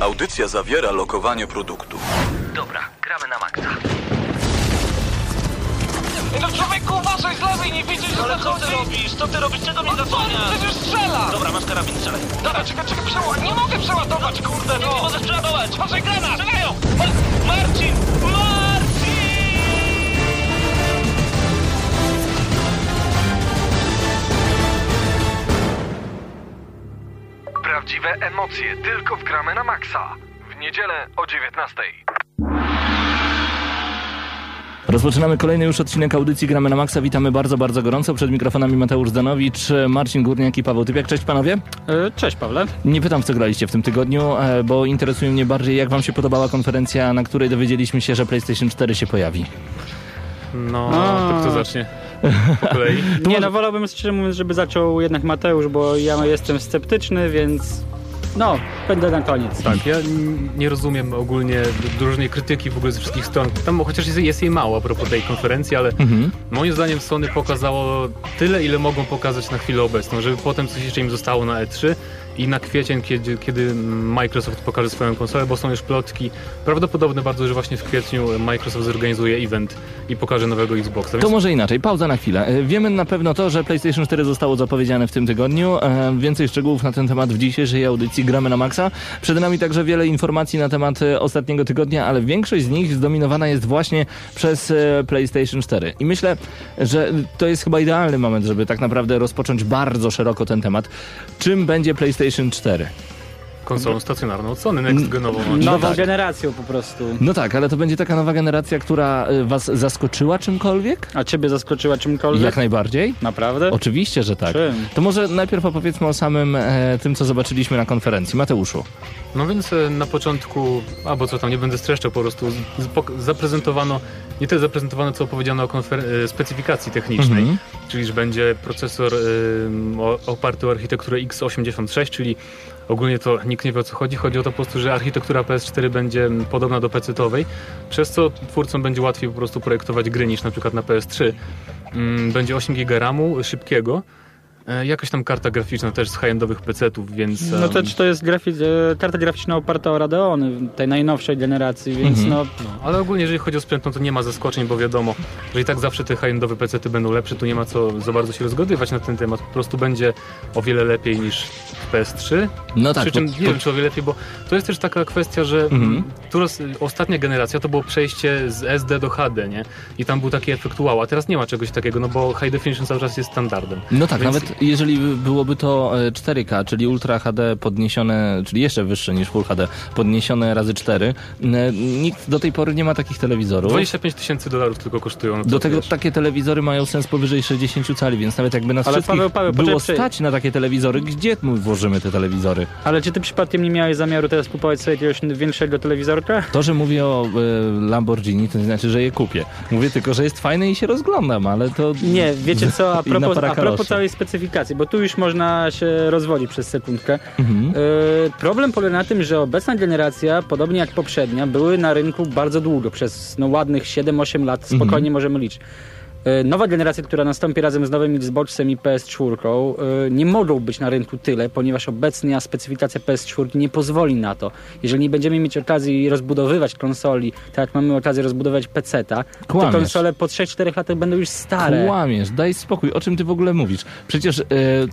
Audycja zawiera lokowanie produktu. Dobra, gramy na maksa. No człowieku, uważaj z lewej, nie widzisz, że Ale co ty zachodzi? robisz? Co ty robisz? Czego mnie No zasłaniasz? przecież strzela! Dobra, masz karabin, strzelaj. Dobra, czekaj, czekaj, przeładować, nie mogę przeładować, kurde, Nie no! możesz przeładować! Uważaj, granat! Strzelają! O! Marcin! Prawdziwe emocje tylko w Gramy na Maxa. W niedzielę o 19. Rozpoczynamy kolejny już odcinek audycji Gramy na Maxa. Witamy bardzo, bardzo gorąco. Przed mikrofonami Mateusz Danowicz, Marcin Górniak i Paweł Typiak. Cześć panowie. E, Cześć Pawle. Nie pytam, w co graliście w tym tygodniu, e, bo interesuje mnie bardziej, jak wam się podobała konferencja, na której dowiedzieliśmy się, że PlayStation 4 się pojawi. No, A. to kto zacznie? Nie no, wolałbym szczerze mówiąc, żeby zaczął jednak Mateusz, bo ja jestem sceptyczny, więc no, będę na koniec. Tak, ja nie rozumiem ogólnie różnej krytyki w ogóle ze wszystkich stron. Tam chociaż jest, jest jej mało a propos tej konferencji, ale Mhm. moim zdaniem Sony pokazało tyle, ile mogą pokazać na chwilę obecną, żeby potem coś jeszcze im zostało na E3 i na kwiecień, kiedy, kiedy Microsoft pokaże swoją konsolę, bo są już plotki prawdopodobne bardzo, że właśnie w kwietniu Microsoft zorganizuje event i pokaże nowego Xboxa. To Więc może inaczej, pauza na chwilę. E, Wiemy na pewno to, że PlayStation 4 zostało zapowiedziane w tym tygodniu. E, Więcej szczegółów na ten temat w dzisiejszej audycji Gramy na Maxa. Przed nami także wiele informacji na temat e, ostatniego tygodnia, ale większość z nich zdominowana jest właśnie przez PlayStation 4. I myślę, że to jest chyba idealny moment, żeby tak naprawdę rozpocząć bardzo szeroko ten temat. Czym będzie PlayStation 4? Konsolą stacjonarną od Sony, next genową. No Nową tak. generacją po prostu. No tak, ale to będzie taka nowa generacja, która e, was zaskoczyła czymkolwiek? A ciebie zaskoczyła czymkolwiek? Jak najbardziej? Naprawdę? Oczywiście, że tak. Czym? To może najpierw opowiedzmy o samym e, tym, co zobaczyliśmy na konferencji. Mateuszu. No więc e, na początku, albo co tam, nie będę streszczał po prostu, zaprezentowano, nie tyle zaprezentowano, co opowiedziano o konfer- e, specyfikacji technicznej, Mhm. czyli że będzie procesor e, o, oparty o architekturę x86, czyli ogólnie to nikt nie wie o co chodzi, chodzi o to po prostu, że architektura PS4 będzie podobna do PC-owej, przez co twórcom będzie łatwiej po prostu projektować gry niż na przykład na PS3. Mm, Będzie 8 GB RAMu szybkiego, e, jakaś tam karta graficzna też z high-endowych PC-ów, więc... No to czy to jest grafi- e, karta graficzna oparta o Radeony tej najnowszej generacji, więc Mhm. no No, ale ogólnie jeżeli chodzi o sprzęt, no to nie ma zaskoczeń, bo wiadomo, że i tak zawsze te high-endowe PC-ty będą lepsze, tu nie ma co za bardzo się rozgadywać na ten temat, po prostu będzie o wiele lepiej niż PS3. No tak. Przy czym bo- nie wiem, czy o wiele lepiej, bo to jest też taka kwestia, że Mhm. któraś, ostatnia generacja to było przejście z SD do HD, nie? I tam był taki efekt wow, a teraz nie ma czegoś takiego, no bo high definition cały czas jest standardem. No tak, Więc- nawet jeżeli byłoby to e, 4K, czyli Ultra HD podniesione, czyli jeszcze wyższe niż Full HD, podniesione razy 4, n- nikt do tej pory nie ma takich telewizorów. 25 tysięcy dolarów tylko kosztują. No to Do tego wiesz. takie telewizory mają sens powyżej 60 cali, więc nawet jakby nas Ale wszystkich Paweł, Paweł, było poczekaj, stać na takie telewizory, gdzie my włożymy te telewizory? Ale czy ty przypadkiem nie miałeś zamiaru teraz kupować sobie jakiegoś większego telewizorka? To, że mówię o e, Lamborghini, to nie znaczy, że je kupię. Mówię tylko, że jest fajne i się rozglądam, ale to... Nie, wiecie co, a propos, a propos całej specyfikacji, bo tu już można się rozwodzić przez sekundkę. Mhm. E, problem polega na tym, że obecna generacja, podobnie jak poprzednia, były na rynku bardzo długo, przez no, ładnych 7-8 lat, spokojnie Mhm. możemy liczyć. E, Nowa generacja, która nastąpi razem z nowym Xboxem i PS4, e, nie mogą być na rynku tyle, ponieważ obecna specyfikacja PS4 nie pozwoli na to. Jeżeli nie będziemy mieć okazji rozbudowywać konsoli, tak jak mamy okazję rozbudować PC-ta, te konsole po 3-4 latach będą już stare. Kłamiesz, daj spokój, o czym ty w ogóle mówisz? Przecież e,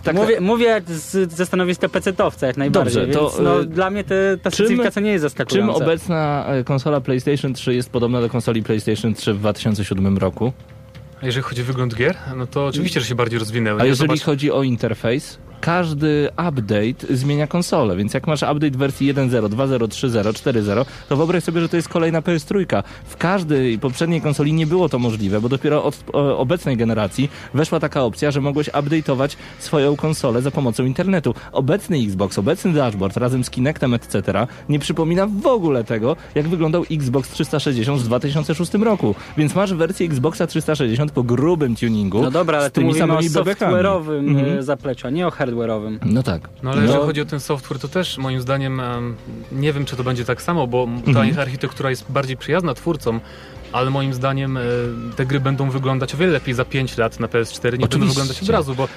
tak... Mówię, mówię z, ze stanowiska PC-towca jak najbardziej, Dobrze, to, no, y, dla mnie te, ta czym- specyfikacja nie jest Czym zaskakująca. obecna e, konsola PlayStation 3 jest podobna do konsoli PlayStation 3 w 2007 roku? A jeżeli chodzi o wygląd gier, no to oczywiście, że się bardziej rozwinęły. A jeżeli Zobacz- chodzi o interfejs, każdy update zmienia konsolę, więc jak masz update wersji 1.0, 2.0, 3.0, 4.0, to wyobraź sobie, że to jest kolejna PS3. W każdej poprzedniej konsoli nie było to możliwe, bo dopiero od o, obecnej generacji weszła taka opcja, że mogłeś update'ować swoją konsolę za pomocą internetu. Obecny Xbox, obecny dashboard razem z Kinectem, etc. nie przypomina w ogóle tego, jak wyglądał Xbox 360 w 2006 roku. Więc masz wersję Xboxa 360 po grubym tuningu. No dobra, ale z tu tymi mówimy o samymi bebekami. software'owym Mhm. e, zapleczu, a nie o hardware'owym. No tak. No ale jeżeli chodzi o ten software, to też moim zdaniem em, nie wiem, czy to będzie tak samo, bo ta Mhm. architektura jest bardziej przyjazna twórcom, ale moim zdaniem e, te gry będą wyglądać o wiele lepiej za 5 lat na PS4 niż będą Oczywiście. wyglądać od razu, bo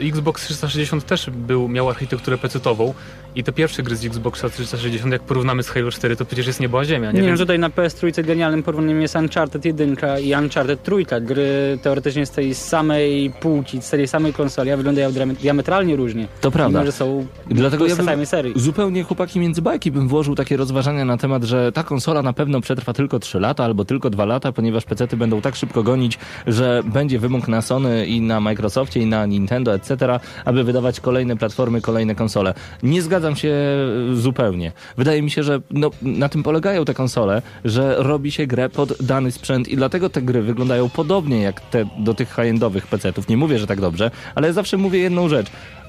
Xbox 360 też był, miał architekturę PC-ową I te pierwsze gry z Xboxa 360, jak porównamy z Halo 4, to przecież jest niebo a ziemia. Nie, Nie wiem, tutaj na PS3 genialnym porównaniem jest Uncharted 1 i Uncharted 3. Gry teoretycznie z tej samej płci, z tej samej konsoli, a wyglądają diame- diametralnie różnie. To prawda. Mimo, że są Dlatego ja bym samej serii. zupełnie chłopaki między bajki bym włożył takie rozważania na temat, że ta konsola na pewno przetrwa tylko 3 lata albo tylko 2 lata, ponieważ PC-ty będą tak szybko gonić, że będzie wymóg na Sony i na Microsoftie i na Nintendo, etc., aby wydawać kolejne platformy, kolejne konsole. Nie zgadzam się e, zupełnie. Wydaje mi się, że no, na tym polegają te konsole, że robi się grę pod dany sprzęt i dlatego te gry wyglądają podobnie jak te do tych high-endowych PC-ów. Nie mówię, że tak dobrze, ale zawsze mówię jedną rzecz.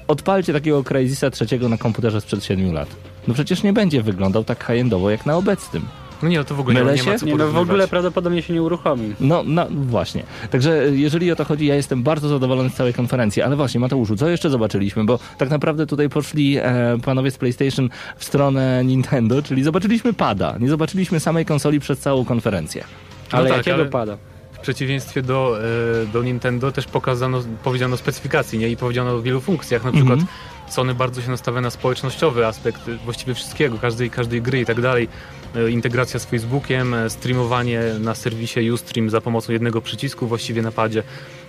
Odpalcie takiego Crysisa trzeciego na komputerze sprzed 7 lat. No przecież nie będzie wyglądał tak high-endowo jak na obecnym. No nie, no to w ogóle nie, Mylę nie ma się? co Nie, no w ogóle prawdopodobnie się nie uruchomi. No, no właśnie. Także e, jeżeli o to chodzi, ja jestem bardzo zadowolony z całej konferencji. Ale właśnie, Mateuszu, co jeszcze zobaczyliśmy? Bo tak naprawdę tutaj poszli e, panowie z PlayStation w stronę Nintendo, czyli zobaczyliśmy pada. Nie zobaczyliśmy samej konsoli przez całą konferencję. No Ale tak, jakiego ale- pada? W przeciwieństwie do, e, do Nintendo też pokazano, powiedziano specyfikacji nie? i powiedziano o wielu funkcjach. Na przykład Mhm. Sony bardzo się nastawia na społecznościowy aspekt właściwie wszystkiego, każdej, każdej gry i tak dalej. E, Integracja z Facebookiem, e, streamowanie na serwisie Ustream za pomocą jednego przycisku właściwie na padzie,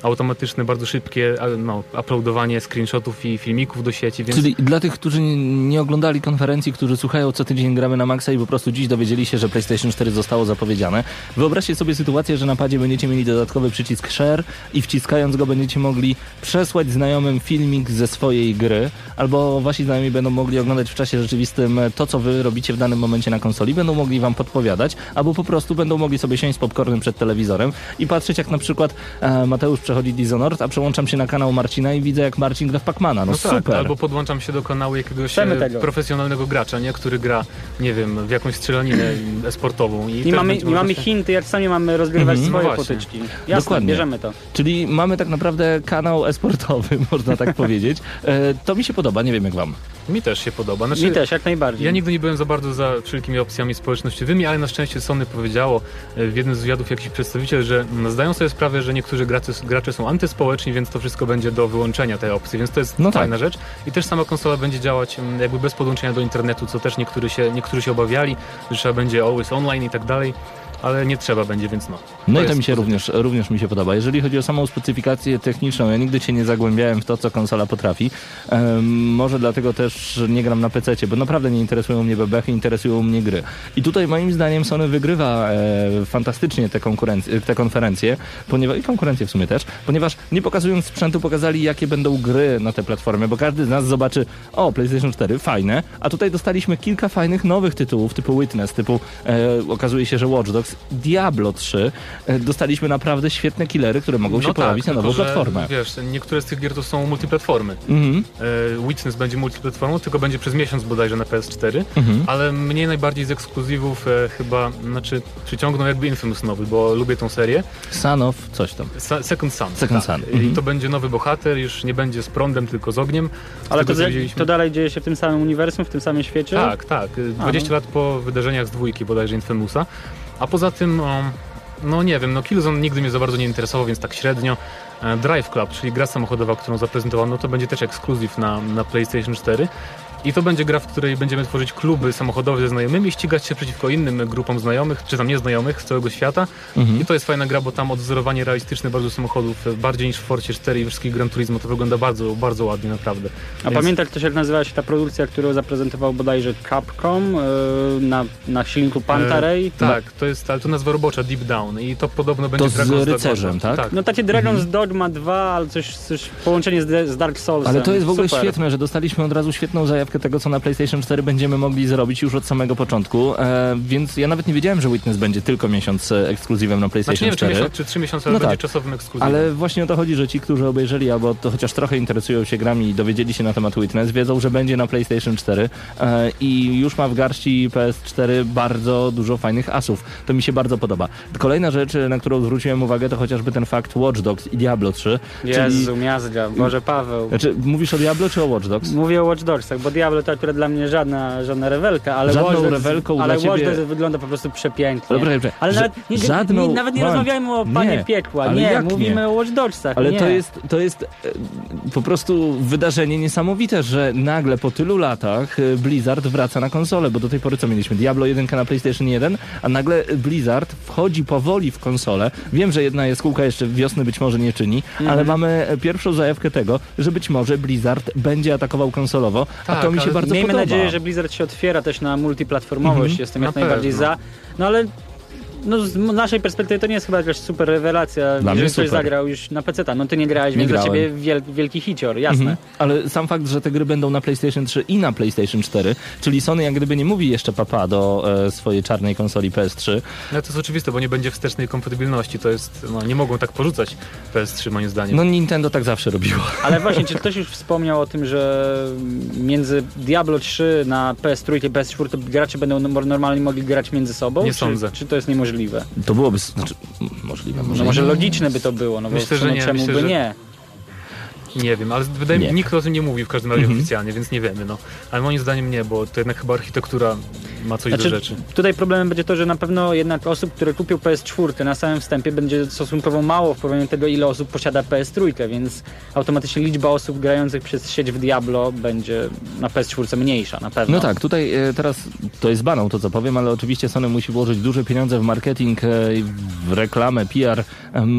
automatyczne, bardzo szybkie a, no, uploadowanie screenshotów i filmików do sieci, więc Czyli dla tych, którzy nie, nie oglądali konferencji, którzy słuchają co tydzień gramy na maksa i po prostu dziś dowiedzieli się, że PlayStation 4 zostało zapowiedziane, wyobraźcie sobie sytuację, że na padzie będziecie mieli dodatkowy przycisk share i wciskając go będziecie mogli przesłać znajomym filmik ze swojej gry, albo wasi znajomi będą mogli oglądać w czasie rzeczywistym to, co wy robicie w danym momencie na konsoli, będą mogli wam podpowiadać, albo po prostu będą mogli sobie siąść z popcornem przed telewizorem i patrzeć jak na przykład e, Mateusz przechodzi Dishonored, a przełączam się na kanał Marcina i widzę jak Marcin gra w Pacmana. No, No tak, super. albo podłączam się do kanału jakiegoś e, profesjonalnego gracza, nie? który gra, nie wiem, w jakąś strzelaninę esportową. I też mamy, nie mamy się- hinty, jak sami mamy rozgrywać Mhm. swoje No potyczki. Jasne, Dokładnie. bierzemy to. Czyli mamy tak naprawdę kanał esportowy, można tak powiedzieć. E, to mi się podoba, nie wiem jak wam. Mi też się podoba. Znaczy, Mi też, jak najbardziej. Ja nigdy nie byłem za bardzo za wszelkimi opcjami społecznościowymi, ale na szczęście Sony powiedziało e, w jednym z wywiadów jakiś przedstawiciel, że zdają sobie sprawę, że niektórzy gracze, gracze są antyspołeczni, więc to wszystko będzie do wyłączenia tej opcji, więc to jest No tak. fajna rzecz. I też sama konsola będzie działać mm, jakby bez podłączenia do internetu, co też niektórzy się, niektórzy się obawiali, że trzeba będzie always online i tak dalej, ale nie trzeba będzie, więc no. No i to mi się również, również mi się podoba. Jeżeli chodzi o samą specyfikację techniczną, ja nigdy się nie zagłębiałem w to, co konsola potrafi. Może dlatego też nie gram na PC, bo naprawdę nie interesują mnie bebechy, interesują mnie gry. I tutaj moim zdaniem Sony wygrywa e, fantastycznie te, konkurencje, te konferencje, ponieważ, i konkurencje w sumie też, ponieważ nie pokazując sprzętu, pokazali jakie będą gry na te platformy, bo każdy z nas zobaczy, o, PlayStation 4, fajne, a tutaj dostaliśmy kilka fajnych nowych tytułów, typu Witness, typu e, okazuje się, że Watch Dogs, Diablo 3, e, dostaliśmy naprawdę świetne killery, które mogą się no pojawić tak, na nową tylko, że, platformę. Wiesz, niektóre z tych gier to są multiplatformy. Mhm, E, Witness będzie multiplatformą, tylko będzie przez miesiąc bodajże na PS4, mhm. ale mnie najbardziej z ekskluzywów e, chyba, znaczy przyciągnął jakby Infamous nowy, bo lubię tą serię. Son of coś tam. Sa- Second Sun. Second tak. Son, I mhm. to będzie nowy bohater, już nie będzie z prądem, tylko z ogniem. Ale to, to dalej dzieje się w tym samym uniwersum, w tym samym świecie? Tak, tak. e, 20 lat po wydarzeniach z dwójki bodajże Infamousa. A poza tym, no nie wiem, no Killzone nigdy mnie za bardzo nie interesował, więc tak średnio. E, Drive Club, czyli gra samochodowa, którą zaprezentowano, to będzie też ekskluzyw na, na PlayStation 4. I to będzie gra, w której będziemy tworzyć kluby samochodowe ze znajomymi, ścigać się przeciwko innym grupom znajomych, czy tam nieznajomych z całego świata. Mhm. I to jest fajna gra, bo tam odwzorowanie realistyczne bardzo samochodów, e, bardziej niż w Forcie 4 i wszystkich Gran Turismo, to wygląda bardzo, bardzo ładnie, naprawdę. A Więc- pamiętasz też jak nazywała się ta produkcja, którą zaprezentował bodajże Capcom yy, na, na silniku Panta E? Tak, to jest, ale to nazwa robocza Deep Down i to podobno będzie To z Dragon's rycerzem, Dogma. tak? No takie Dragon's Dogma 2, ale coś, coś połączenie z, z Dark Soulsem. Ale to jest w ogóle Super. świetne, że dostaliśmy od razu świetną zajawkę tego, co na PlayStation 4 będziemy mogli zrobić już od samego początku, e, więc ja nawet nie wiedziałem, że Witness będzie tylko miesiąc e, ekskluzywem na Znaczy PlayStation nie wiem, czy 4. miesiąc, czy trzy miesiące, No będzie tak. czasowym ekskluzywem. Ale właśnie o to chodzi, że ci, którzy obejrzeli albo to chociaż trochę interesują się grami i dowiedzieli się na temat Witness, wiedzą, że będzie na PlayStation 4 e, i już ma w garści PS4 bardzo dużo fajnych asów. To mi się bardzo podoba. Kolejna rzecz, na którą zwróciłem uwagę, to chociażby ten fakt Watch Dogs i Diablo 3. Jezu, miazga, Boże Paweł. Znaczy, mówisz o Diablo czy o Watch Dogs? Mówię o Watch Dogsach, bo Diablo to akurat dla mnie żadna, żadna rewelka, ale Żadną Watch rewelką ale dla Watch ciebie- wygląda po prostu przepięknie. Dobra, dobrze. Ale nawet nie, żadną- nie, nawet nie moment. rozmawiajmy o Panie Nie. Piekła, Ale nie, mówimy nie? o Watch Dogsach, Ale nie. to jest, to jest e, po prostu wydarzenie niesamowite, że nagle po tylu latach e, Blizzard wraca na konsolę, bo do tej pory co mieliśmy? Diablo 1 na PlayStation 1, a nagle Blizzard wchodzi powoli w konsolę. Wiem, że jedna jaskółka jeszcze wiosny być może nie czyni, Mhm. ale mamy e, pierwszą zajawkę tego, że być może Blizzard będzie atakował konsolowo, a Tak, to mi się bardzo Miejmy podoba. nadzieję, że Blizzard się otwiera też na multiplatformowość, Mhm. jestem Na jak najbardziej pewno. za. No ale no, z naszej perspektywy to nie jest chyba jakaś super rewelacja, Dla jeżeli ktoś super. zagrał już na PC. No ty nie grałeś, Nie więc grałem. dla ciebie wiel, wielki hicior, jasne. Mhm. Ale sam fakt, że te gry będą na PlayStation 3 i na PlayStation 4, czyli Sony jak gdyby nie mówi jeszcze papa do e, swojej czarnej konsoli PS3, No to jest oczywiste, bo nie będzie wstecznej kompatybilności. To jest, no nie mogą tak porzucać PS3 moim zdaniem. no Nintendo tak zawsze robiło. Ale właśnie, czy ktoś już wspomniał o tym, że między Diablo 3 na PS3 i PS4 to gracze będą no- normalnie mogli grać między sobą? Nie czy, sądzę. Czy to jest niemożliwe? To byłoby, znaczy, możliwe, może, No może logiczne by to było, no bo Myślę, że nie, czemu myślę, by że- nie? Nie wiem, ale wydaje mi się, nikt o tym nie mówi w każdym razie Mhm. oficjalnie, więc nie wiemy. No. Ale moim zdaniem nie, bo to jednak chyba architektura ma coś do Znaczy, rzeczy. tutaj problemem będzie to, że na pewno jednak osób, które kupią PS4 na samym wstępie będzie stosunkowo mało w porównaniu do tego, ile osób posiada PS3, więc automatycznie liczba osób grających przez sieć w Diablo będzie na PS4 mniejsza, na pewno. No tak, tutaj e, teraz to jest banał to co powiem, ale oczywiście Sony musi włożyć duże pieniądze w marketing, e, i w reklamę, PR,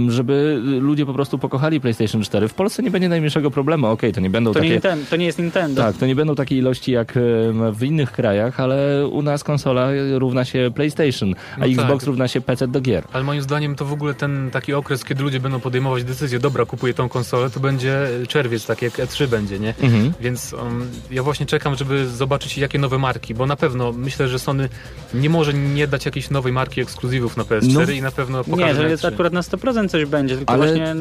żeby ludzie po prostu pokochali PlayStation 4. W Polsce nie będzie najmniejszego problemu, okej, to nie będą To, nie takie... Nintendo, to nie jest Nintendo. Tak, to nie będą takie ilości jak em, w innych krajach, ale u nas konsola równa się PlayStation, a No Xbox tak. równa się PC do gier. Ale moim zdaniem to w ogóle ten taki okres, kiedy ludzie będą podejmować decyzję, dobra, kupuję tą konsolę, to będzie czerwiec, tak jak E3 będzie, nie? Mhm. Więc um, ja właśnie czekam, żeby zobaczyć jakie nowe marki, bo na pewno myślę, że Sony nie może nie dać jakiejś nowej marki ekskluzywów na PS4 No, i na pewno Nie, pokaże że na jest E3. akurat na 100% coś będzie, tylko Ale właśnie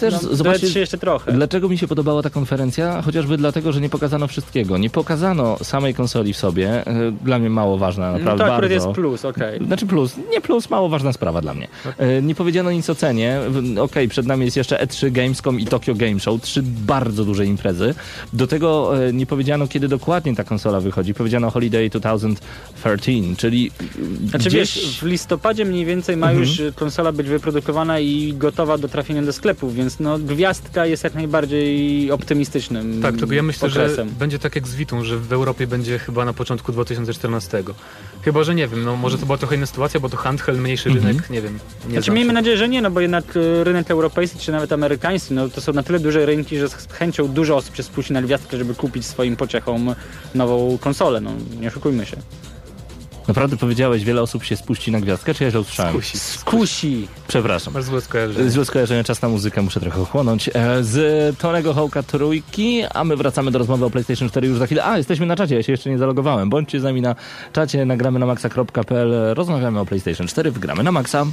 też no, zobaczcie- się jeszcze trochę. Dlaczego mi się podobała ta konferencja? Chociażby dlatego, że nie pokazano wszystkiego. Nie pokazano samej konsoli w sobie. E, Dla mnie mało ważna, No naprawdę to akurat bardzo. jest plus, okej. Znaczy plus, nie plus, mało ważna sprawa dla mnie. E, Nie powiedziano nic o cenie. Okej, przed nami jest jeszcze E3 Gamescom i Tokyo Game Show, trzy bardzo duże imprezy. Do tego e, nie powiedziano, kiedy dokładnie ta konsola wychodzi. Powiedziano Holiday 2013, czyli Znaczy gdzieś... wiesz, w listopadzie mniej więcej ma Mhm. już konsola być wyprodukowana i gotowa do trafienia do sklepów, więc no gwiazdka jest jak najbardziej optymistycznym Tak, tylko ja myślę, okresem. że będzie tak jak z Witą, że w Europie będzie chyba na początku 2014. Chyba, że nie wiem, no może to była trochę inna sytuacja, bo to handheld, mniejszy Mhm. rynek, nie wiem. Nie Znaczy znam miejmy się. nadzieję, że nie, no bo jednak y, rynek europejski czy nawet amerykański, no to są na tyle duże rynki, że z chęcią dużo osób się spuści na gwiazdkę, żeby kupić swoim pociechom nową konsolę, no nie oszukujmy się. Naprawdę powiedziałeś, wiele osób się spuści na gwiazdkę, czy ja źle usłyszałem? Skusi. Skusi! Przepraszam. Masz złe skojarzenie. Złe skojarzenie, czas na muzykę, muszę trochę ochłonąć. E, Z Tonego Hołka trójki, a my wracamy do rozmowy o PlayStation 4 już za chwilę. A, jesteśmy na czacie, ja się jeszcze nie zalogowałem. Bądźcie z nami na czacie, nagramy na maxa.pl, rozmawiamy o PlayStation 4, wygramy na maxa.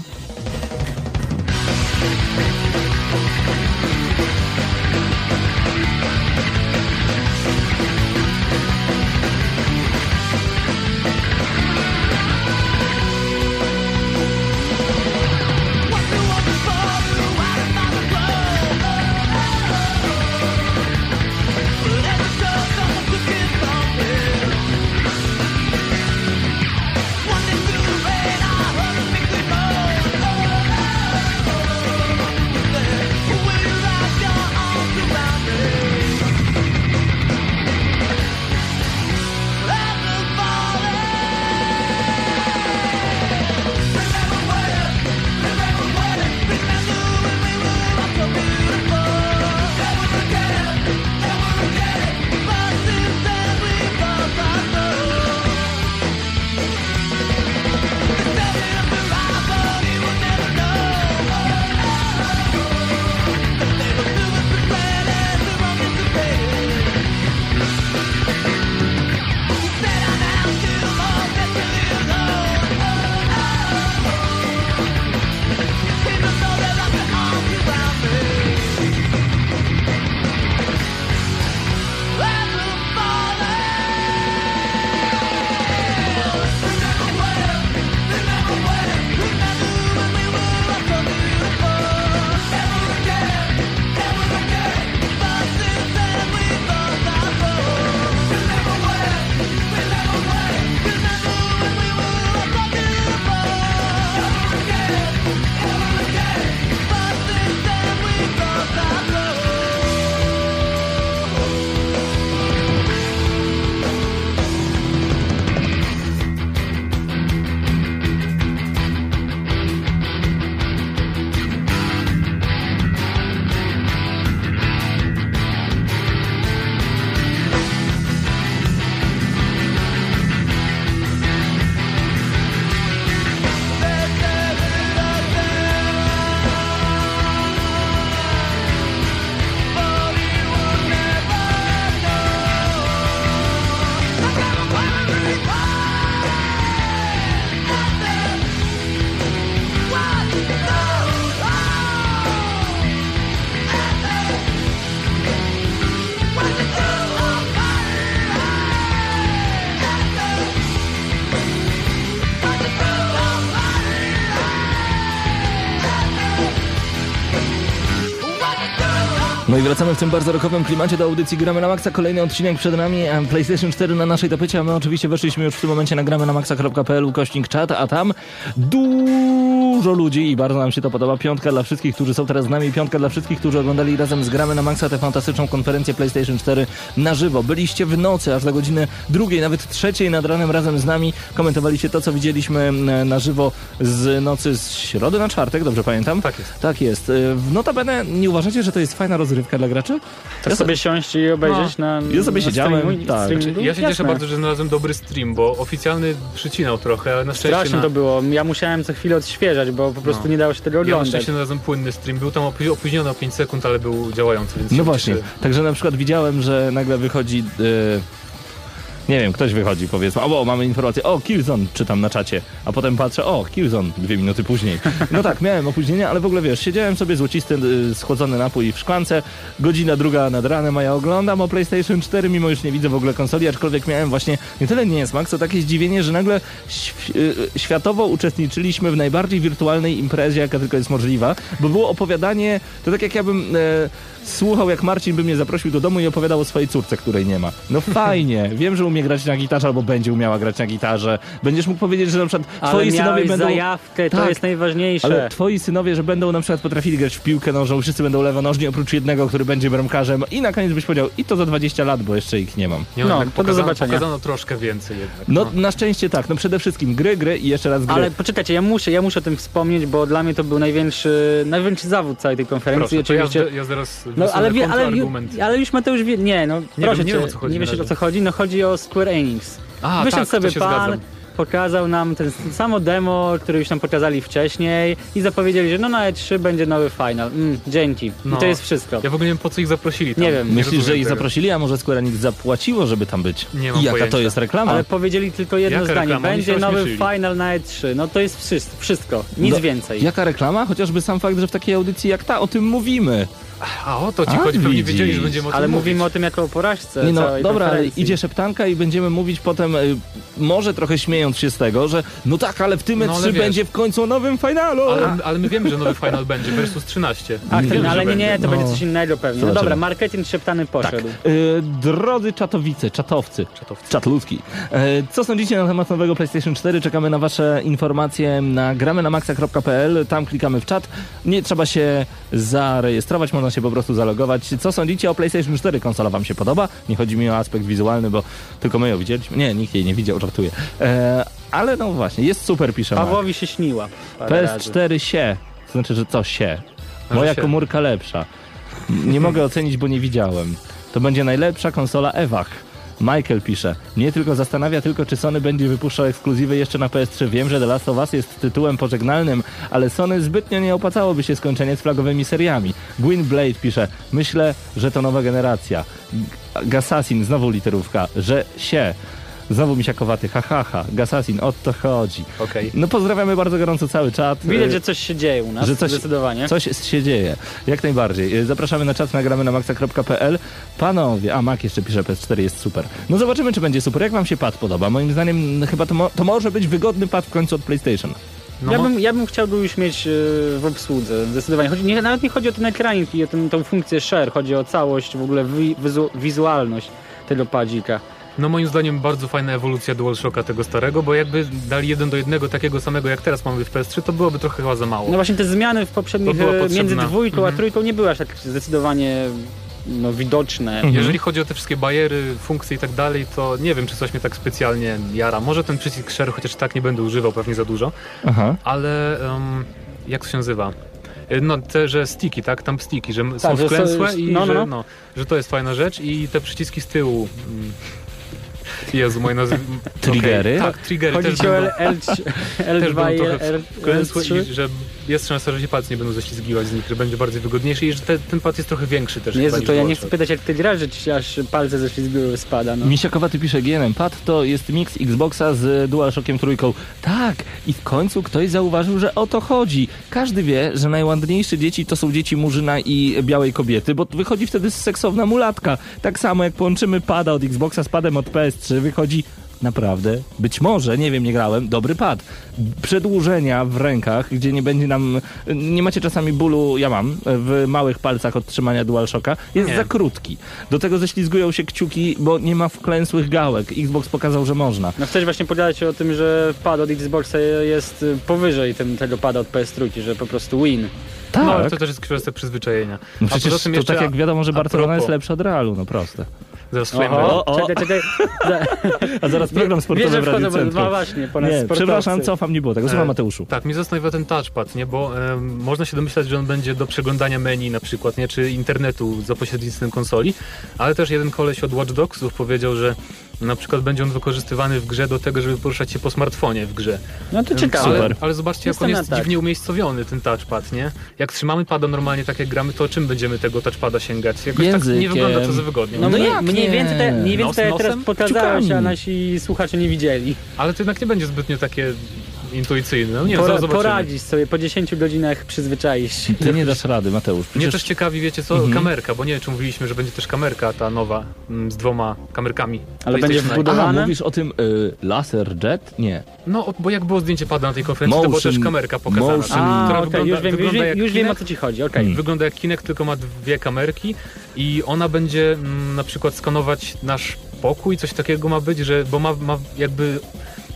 I wracamy w tym bardzo rokowym klimacie do audycji Gramy na Maxa. Kolejny odcinek przed nami, PlayStation 4 na naszej tapecie, a my oczywiście weszliśmy już w tym momencie na gramy na maxa.pl ukośnik czat, a tam dużo ludzi i bardzo nam się to podoba. Piątka dla wszystkich, którzy są teraz z nami, piątka dla wszystkich, którzy oglądali razem z Gramy na Maxa tę fantastyczną konferencję PlayStation 4 na żywo. Byliście w nocy, aż do godziny drugiej, nawet trzeciej nad ranem razem z nami. Komentowaliście to, co widzieliśmy mm, na żywo z nocy z środy na czwartek, dobrze pamiętam? Tak jest. Tak jest. Y, Notabene, nie uważacie, że to jest fajna rozrywka dla graczy? Chcesz sobie siąść i obejrzeć na Ja sobie na siedziałem, streamu- tak. streamingu? Ja się cieszę Jasne. bardzo, że znalazłem dobry stream, bo oficjalny przycinał trochę, ale na szczęście Strasznie na... to było. Ja musiałem co chwilę odświeżać, bo po prostu No. nie dało się tego Ja na oglądać. szczęście znalazłem płynny stream. Był tam opó- opóźniony o 5 sekund, ale był działający, więc No się właśnie. cieszę. Także na przykład widziałem, że nagle wychodzi. y, nie wiem, ktoś wychodzi, powiedzmy, o, mamy informację, o, Killzone czytam na czacie, a potem patrzę, o, Killzone, dwie minuty później. No tak, miałem opóźnienie, ale w ogóle wiesz, siedziałem sobie złocisty, y, schłodzony napój w szklance, godzina druga nad ranem, a ja oglądam o PlayStation 4, mimo już nie widzę w ogóle konsoli, aczkolwiek miałem właśnie nie tyle nie jest co takie zdziwienie, że nagle św- y, światowo uczestniczyliśmy w najbardziej wirtualnej imprezie, jaka tylko jest możliwa, bo było opowiadanie, to tak jak ja bym e, słuchał, jak Marcin by mnie zaprosił do domu i opowiadał o swojej córce, której nie ma. No fajnie, wiem, że umie grać na gitarze albo będzie umiała grać na gitarze. Będziesz mógł powiedzieć, że na przykład Ale twoi synowie będą... zajawkę, to Tak, jest najważniejsze. Ale twoi synowie, że będą na przykład potrafili grać w piłkę nożną, wszyscy będą lewonożni, oprócz jednego, który będzie bramkarzem i na koniec byś powiedział, i to za 20 lat, bo jeszcze ich nie mam. Nie, No, no, to tak do pokazano, zobaczenia. pokazano troszkę więcej jednak. No, na szczęście tak, no przede wszystkim gry, gry i jeszcze raz gry. Ale poczekajcie, ja muszę, ja muszę o tym wspomnieć, bo dla mnie to był największy, największy zawód całej tej konferencji. Proszę, to ja, Oczywiście. ja zaraz No ale, wie, ale, ale już Mateusz wie, nie no, proszę wiem, nie cię, wiem, o co chodzi nie wiesz o co chodzi, no chodzi o Square Enix. A, Wyszedł tak, to sobie pan, zgadzam. pokazał nam ten samo demo, które już nam pokazali wcześniej i zapowiedzieli, że no na E3 będzie nowy final. Mm, dzięki. I No. to jest wszystko. Ja w ogóle nie wiem, po co ich zaprosili tam. Nie wiem. Myślisz, że ich tego. zaprosili, a może Square Enix zapłaciło, żeby tam być? Nie mam I jaka to pojęcia. jest reklama? Ale powiedzieli tylko jedno Jaka zdanie. reklama? Będzie nowy final na E3. No to jest wszystko. wszystko. Nic No, więcej. Jaka reklama? Chociażby sam fakt, że w takiej audycji jak ta o tym mówimy. A o to ci A, chodzi, pewnie widzisz. wiedzieli, że będziemy o tym Ale mówić. mówimy o tym jako o porażce Nie no, dobra, ale idzie szeptanka i będziemy mówić potem, y, może trochę śmiejąc się z tego, że no tak, ale w tym No, E3 ale wiesz. będzie w końcu o nowym finalu. Ale, ale my wiemy, że nowy final będzie versus 13. Ach, Wiemy, ten, ale nie, nie, to No. będzie coś innego pewnie. No Zobaczymy. dobra, marketing szeptany poszedł. Y, drodzy czatowice, czatowcy, czat ludzki, y, co sądzicie na temat nowego PlayStation 4? Czekamy na wasze informacje na gramy na maxa.pl, tam klikamy w czat. Nie trzeba się zarejestrować, można się po prostu zalogować. Co sądzicie o PlayStation 4? Konsola wam się podoba? Nie chodzi mi o aspekt wizualny, bo tylko my ją widzieliśmy. Nie, nikt jej nie widział, żartuję. E, ale no właśnie, jest super, pisze. Pawłowi się śniła. parę razy. PS4 się, to znaczy, że co się? Moja się. komórka lepsza. Nie mogę ocenić, bo nie widziałem. To będzie najlepsza konsola Ewach. Michael pisze, mnie tylko zastanawia tylko, czy Sony będzie wypuszczał ekskluzywy jeszcze na PS3. Wiem, że The Last of Us jest tytułem pożegnalnym, ale Sony zbytnio nie opłacałoby się skończenie z flagowymi seriami. Gwyn Blade pisze, myślę, że to nowa generacja. G- Gassassin, znowu literówka, że się. Znowu misiakowaty, ha, ha, ha. Gassassin, o to chodzi. Okej. No pozdrawiamy bardzo gorąco cały czat. Widać, Y, że coś się dzieje u nas, że coś- zdecydowanie. Coś się dzieje, jak najbardziej. Y, Zapraszamy na czat, nagramy na maxa.pl. Panowie, a Mac jeszcze pisze, PS4 jest super. No zobaczymy, czy będzie super. Jak wam się pad podoba? Moim zdaniem mm, chyba to, mo- to może być wygodny pad w końcu od PlayStation. No, ja, bym, ja bym chciał go już mieć yy, w obsłudze, zdecydowanie. Chodzi, nie, nawet nie chodzi o ten ekranik i o tą funkcję share, chodzi o całość, w ogóle wi, wizu, wizualność tego padzika. No moim zdaniem bardzo fajna ewolucja DualShocka tego starego, bo jakby dali jeden do jednego takiego samego jak teraz mamy w PS3, to byłoby trochę chyba za mało. No właśnie te zmiany w poprzednich, e, między dwójką a Mhm. trójką nie były aż tak zdecydowanie no, widoczne. Mhm. Jeżeli chodzi o te wszystkie bajery, funkcje i tak dalej, to nie wiem, czy coś mnie tak specjalnie jara. Może ten przycisk share, chociaż tak nie będę używał pewnie za dużo, Aha. ale um, jak to się nazywa? Y, No te, że sticky, tak? Tam sticky, że m- są Tak, że są- wklęsłe i no, no, że, no. no, że to jest fajna rzecz i te przyciski z tyłu. mm, Jezu, moje nazwy. Triggery? Okej, Tak, triggery Chodzi też o będą L, L, też L2 będą i trochę L, wklęsłe L3. i że jest szansa, że się palce nie będą ześlizgiwać z nich, że będzie bardziej wygodniejszy i że te, ten pad jest trochę większy też. Jezu, to ja nie chcę pytać jak ty grasz, że ci aż palce ześlizgiły spada. No. Misiakowaty pisze GNM Pad to jest mix Xboxa z DualShockiem trójką. Tak, i w końcu ktoś zauważył, że o to chodzi. Każdy wie, że najładniejsze dzieci to są dzieci murzyna i białej kobiety, bo wychodzi wtedy seksowna mulatka. Tak samo jak połączymy pada od Xboxa z padem od PS3, wychodzi naprawdę, być może, nie wiem, nie grałem, dobry pad. Przedłużenia w rękach, gdzie nie będzie nam, nie macie czasami bólu, ja mam, w małych palcach od trzymania DualShocka, jest Nie. za krótki. Do tego ześlizgują się kciuki, bo nie ma wklęsłych gałek. Xbox pokazał, że można. No chcesz właśnie pogadać o tym, że pad od Xboxa jest y, powyżej ten, tego pada od PS3, że po prostu win. Tak. No ale to też jest kwestia przyzwyczajenia. No przecież to jeszcze tak jak wiadomo, że Barcelona jest lepsza od Realu, no proste. Zaraz Flame Oho, o. czekaj, czekaj. A zaraz program sportowy że w Radiu Centrum. no właśnie, po nas Nie, sportowcy. przepraszam, cofam, nie było tego. Słucham E, Mateuszu. Tak, mnie zastanawia ten touchpad, nie? bo em, można się domyślać, że on będzie do przeglądania menu na przykład, nie? czy internetu za pośrednictwem konsoli, ale też jeden koleś od Watch Dogsów powiedział, że na przykład będzie on wykorzystywany w grze do tego, żeby poruszać się po smartfonie w grze. No to ciekawe. Ale, Super. ale zobaczcie, jak Jestem on na jest tak. dziwnie umiejscowiony, ten touchpad, nie? Jak trzymamy pada normalnie tak jak gramy, to czym będziemy tego touchpada sięgać? Jakoś tak nie Językiem. wygląda to za wygodnie. No, No mniej, jak mniej nie? więcej, te, mniej więcej Nos tak jak teraz pokazałeś, a nasi słuchacze nie widzieli. Ale to jednak nie będzie zbytnio takie intuicyjne. No nie, Pora, poradzisz sobie, po 10 godzinach przyzwyczaisz się. Ty nie dasz rady, Mateusz. Mnie Przecież też ciekawi, wiecie co, Mhm. kamerka, bo nie wiem, czy mówiliśmy, że będzie też kamerka ta nowa mm, z dwoma kamerkami. Ale będzie wbudowana? A, mówisz o tym y, laser jet? Nie. No, bo jak było zdjęcie pada na tej konferencji, to była Motion- też kamerka pokazana, motion- A, która okej, wygląda, już wiem, już wygląda jak już wiem o co ci chodzi, okej. Hmm. Wygląda jak Kinect, tylko ma dwie kamerki i ona będzie mm, na przykład skanować nasz pokój, coś takiego ma być, że, bo ma, ma jakby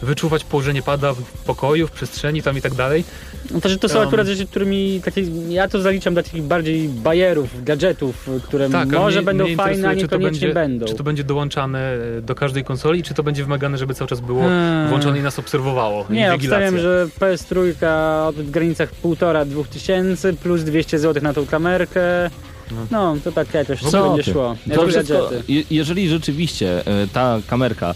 wyczuwać położenie pada w pokoju, w przestrzeni tam i tak dalej. No to, że to są Um, akurat rzeczy, którymi takie, ja to zaliczam do takich bardziej bajerów, gadżetów, które Tak, może mnie- będą mnie fajne, a interesuje, czy to niekoniecznie będzie, będą. Czy to będzie dołączane e, do każdej konsoli, czy to będzie wymagane, żeby cały czas było Hmm. włączone i nas obserwowało? Nie, obstawiam, że PS3 w granicach 1,5-2 tysięcy plus 200 zł na tą kamerkę. No, to tak jakoś Co co będzie szło. To wszystko, je, jeżeli rzeczywiście y, ta kamerka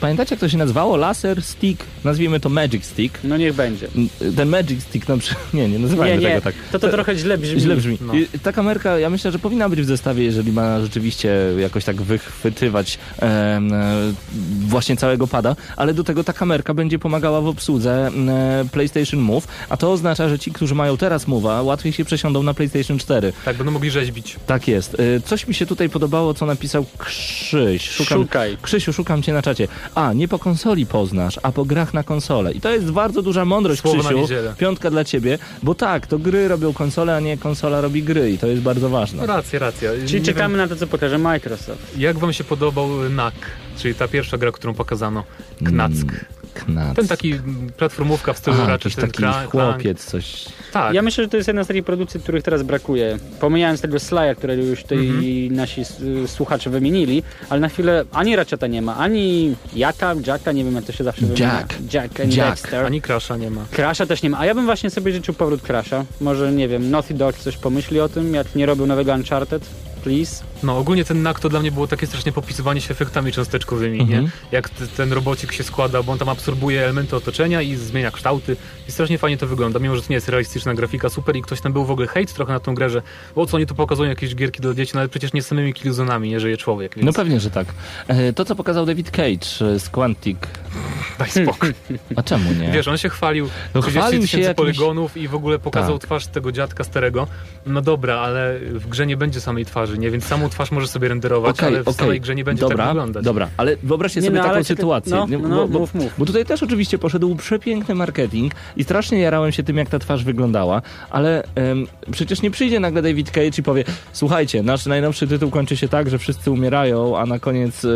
Pamiętacie, jak to się nazywało? Laser Stick? Nazwijmy to Magic Stick. No niech będzie. Ten Magic Stick na przykład... Nie, nie nazywajmy Nie, nie, tego tak. to to trochę źle brzmi. Źle brzmi. No. Ta kamerka, ja myślę, że powinna być w zestawie, jeżeli ma rzeczywiście jakoś tak wychwytywać e, właśnie całego pada, ale do tego ta kamerka będzie pomagała w obsłudze e, PlayStation Move, a to oznacza, że ci, którzy mają teraz Move'a, łatwiej się przesiądą na PlayStation 4. Tak, będą mogli rzeźbić. Tak jest. E, Coś mi się tutaj podobało, co napisał Krzyś. Szukam, Szukaj. Krzysiu, szukam cię na czacie. A, nie po konsoli poznasz, a po grach na konsolę. I to jest bardzo duża mądrość, Słowo Krzysiu. Piątka dla ciebie, bo tak, to gry robią konsole, a nie konsola robi gry i to jest bardzo ważne. No racja, racja. Czyli Nie czekamy na to, co pokaże Microsoft. Wiem, jak wam się podobał NAK, czyli ta pierwsza gra, którą pokazano? Knack. Ten taki platformówka w stylu Aha, raczej taki ten kra- chłopiec, coś... Tak. Ja myślę, że to jest jedna z takich produkcji, których teraz brakuje. Pomijając tego Slya, którego już tutaj Mhm. nasi słuchacze wymienili, ale na chwilę ani Ratcheta nie ma, ani Jaka, Jacka, nie wiem jak to się zawsze wymienia. Jack. Jack and Jack. Dexter. Ani Crasha nie ma. Crasha też nie ma, a ja bym właśnie sobie życzył powrót Crasha. Może, nie wiem, Naughty Dog coś pomyśli o tym, jak nie robił nowego Uncharted, please. No ogólnie ten NAK to dla mnie było takie strasznie popisywanie się efektami cząsteczkowymi, Mhm. nie? Jak ten robocik się składa, bo on tam absorbuje elementy otoczenia i zmienia kształty i strasznie fajnie to wygląda, mimo że to nie jest realistyczna grafika, super i ktoś tam był w ogóle hejt trochę na tą grę, że o co oni tu pokazują jakieś gierki dla dzieci, no ale przecież nie samymi killzonami nie żyje człowiek, więc No pewnie, że tak. E, To, co pokazał David Cage e, z Quantic. daj spokój. A czemu nie? Wiesz, on się chwalił No 30 chwalił się tysięcy jakimś- poligonów i w ogóle pokazał Tak. twarz tego dziadka starego. No dobra, ale w grze nie będzie samej twarzy, nie? Więc samą twarz może sobie renderować, Okej, ale w samej grze nie będzie dobra, tak wyglądać. Dobra, ale wyobraźcie Nie, sobie no, taką sytuację. no, no, bo, bo, mów, mów. bo tutaj też oczywiście poszedł przepiękny marketing i strasznie jarałem się tym, jak ta twarz wyglądała, ale przecież nie przyjdzie nagle David Cage i powie słuchajcie, nasz najnowszy tytuł kończy się tak, że wszyscy umierają, a na koniec e,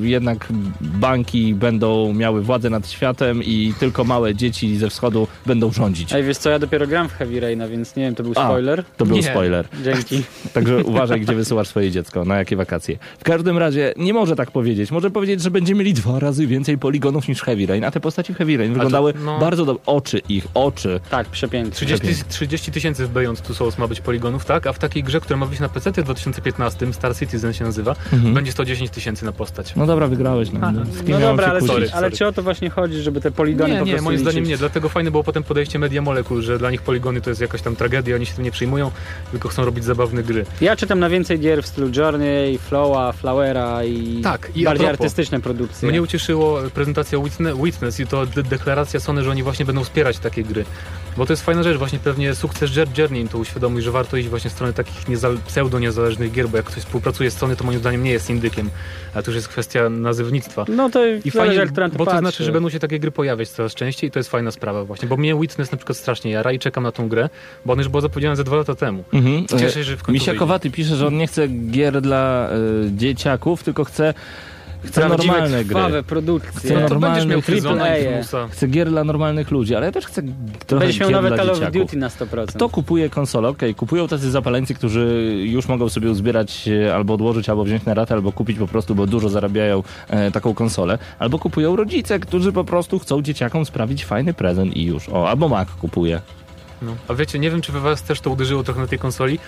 jednak banki będą miały władzę nad światem i tylko małe dzieci ze wschodu będą rządzić. Ej, wiesz co, ja dopiero gram w Heavy Raina, więc nie wiem, to był A. spoiler. To był Nie. spoiler. Dzięki. Także uważaj, gdzie wysyłasz swoje dziecko, na jakie wakacje. W każdym razie nie może tak powiedzieć. Może powiedzieć, że będziemy mieli dwa razy więcej poligonów niż Heavy Rain, a te postaci w Heavy Rain wyglądały no. bardzo dobrze. Oczy ich, oczy. Tak, przepięknie. 30 Przepięknie. 30 tysięcy w Beyond Two Souls ma być poligonów, tak? A w takiej grze, która ma wyjść na PC w 2015, Star Citizen się nazywa, Mhm. będzie 110 tysięcy na postać. No dobra, wygrałeś. No, no, No dobra, ale? Sorry, ale czy o to właśnie chodzi, żeby te poligony Nie, po nie, moim zdaniem liczyć? nie, dlatego fajne było potem podejście Media Molecule, że dla nich poligony to jest jakaś tam tragedia, oni się tym nie przejmują, tylko chcą robić zabawne gry. Ja czytam na więcej gier w stylu Journey, Flowa, Flowera i, Tak, i bardziej propos, artystyczne produkcje. Mnie ucieszyło prezentacja Witne- Witness i to de- deklaracja Sony, że oni właśnie będą wspierać takie gry. Bo to jest fajna rzecz, właśnie pewnie sukces Journey im to uświadomił, że warto iść właśnie w stronę takich niezal- pseudo-niezależnych gier, bo jak ktoś współpracuje z Sony, to moim zdaniem nie jest indykiem, a to już jest kwestia nazywnictwa. No to I fajnie, jak bo to patrzy. znaczy, że będą się takie gry pojawiać coraz częściej i to jest fajna sprawa właśnie, bo mnie Witness na przykład strasznie jara i czekam na tą grę, bo ona już była zapowiedziana ze dwa lata temu. Mhm. Cieszę się, że w końcu Misiakowaty pisze, że on nie chce gier dla y, dzieciaków, tylko chce, Prawdziwe, normalne gry. produkcje. Chcę No normalnych. Chcę gier dla normalnych ludzi, ale ja też chcę trochę Będziesz miał dla Call of. Duty na 100%. Kto kupuje konsolę? Okej, kupują tacy zapaleńcy, którzy już mogą sobie uzbierać e, albo odłożyć, albo wziąć na ratę, albo kupić po prostu, bo dużo zarabiają e, taką konsolę. Albo kupują rodzice, którzy po prostu chcą dzieciakom sprawić fajny prezent i już. O, albo Mac kupuje. No. A wiecie, nie wiem, czy we was też to uderzyło trochę na tej konsoli,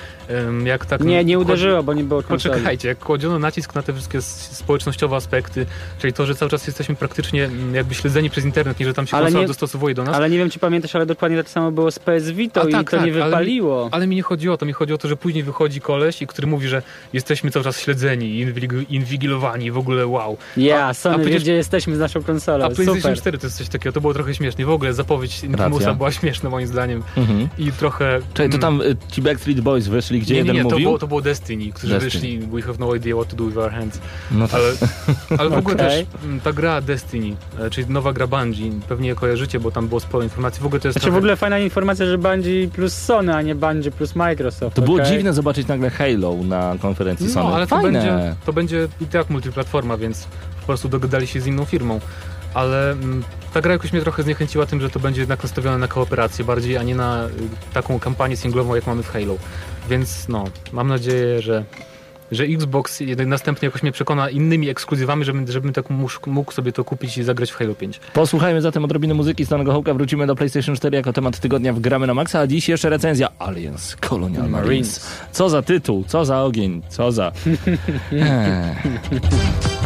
jak tak... Nie, nie kładzi- uderzyło, bo nie było konsoli. Poczekajcie, jak kładziono nacisk na te wszystkie społecznościowe aspekty, czyli to, że cały czas jesteśmy praktycznie mm, jakby śledzeni przez internet, nie że tam się Ale konsola nie- dostosowuje do nas. Ale nie wiem, czy pamiętasz, ale dokładnie tak samo było z PS Vita A i tak, to tak, nie ale wypaliło. Ale mi nie chodzi o to, mi chodzi o to, że później wychodzi koleś, i który mówi, że jesteśmy cały czas śledzeni, inwig- inwigilowani, w ogóle wow. Ja, a Sony, przecież- wie, gdzie jesteśmy z naszą konsolą. A PlayStation Super. 4 to jest coś takiego, to było trochę śmieszne. W ogóle zapowiedź Racja. była śmieszna moim zdaniem. Mhm. I trochę... Czekaj, to mm, tam y, ci Backstreet Boys wyszli, gdzie nie, nie, jeden nie, to mówił? było, to było Destiny, którzy Destiny. wyszli We have no idea what to do with our hands. No to... Ale, ale w ogóle Okej. też mm, ta gra Destiny, e, czyli nowa gra Bungie, pewnie je kojarzycie, bo tam było sporo informacji. W ogóle to jest Znaczy w trochę- ogóle fajna informacja, że Bungie plus Sony, a nie Bungie plus Microsoft. To było okej? dziwne zobaczyć nagle Halo na konferencji Sony. No, ale to Fajne. będzie, to będzie i tak multiplatforma, więc po prostu dogadali się z inną firmą. Ale mm, ta gra jakoś mnie trochę zniechęciła tym, że to będzie jednak nastawione na kooperację bardziej, a nie na y, taką kampanię singlową, jak mamy w Halo. Więc no, mam nadzieję, że, że Xbox następnie jakoś mnie przekona innymi ekskluzywami, żebym, żebym tak mógł, mógł sobie to kupić i zagrać w Halo 5. Posłuchajmy zatem odrobiny muzyki z Tonego Hołka. Wrócimy do PlayStation 4 jako temat tygodnia w Gramy na Maxa, a dziś jeszcze recenzja Aliens Colonial Marines. Marines. Co za tytuł, co za ogień, co za...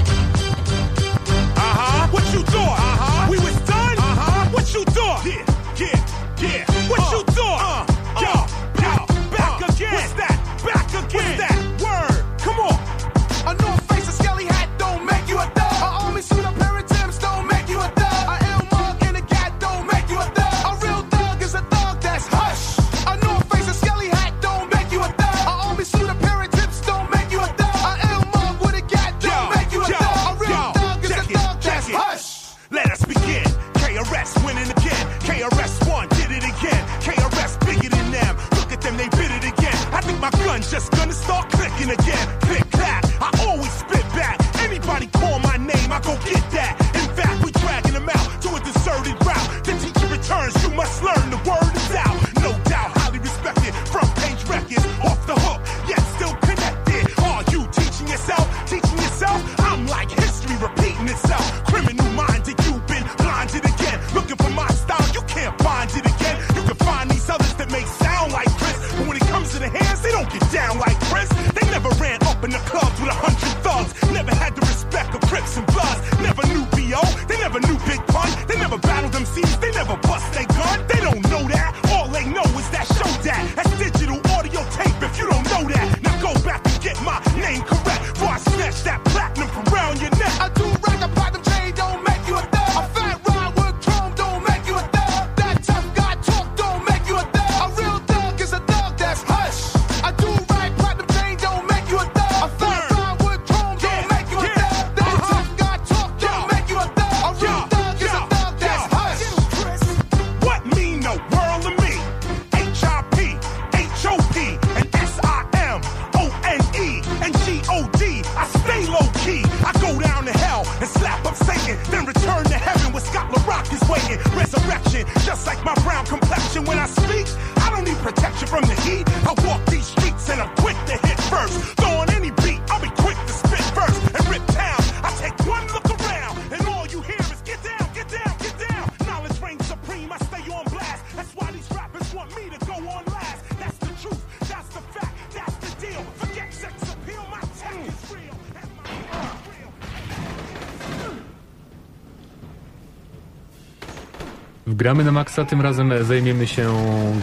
Gramy na Maxa tym razem zajmiemy się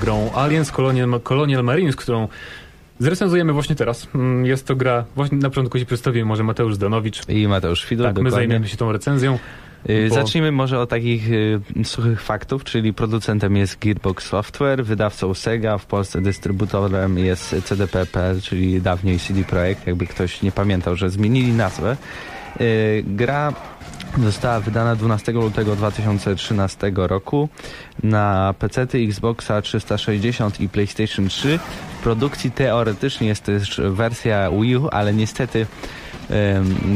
grą Aliens Colonial, Colonial Marines, którą Zrecenzujemy właśnie teraz. Mm, Jest to gra, właśnie na początku się przedstawiłem, może Mateusz Zdanowicz. I Mateusz Fidor, Tak, my dokładnie. zajmiemy się tą recenzją. Y, bo- Zacznijmy może od takich y, suchych faktów, czyli producentem jest Gearbox Software, wydawcą Sega, w Polsce dystrybutorem jest CDP.pl, czyli dawniej CD Projekt, jakby ktoś nie pamiętał, że zmienili nazwę. Y, Gra została wydana 12 lutego 2013 roku na PC, Xboxa 360 i PlayStation 3. W produkcji teoretycznie jest też wersja Wii U, ale niestety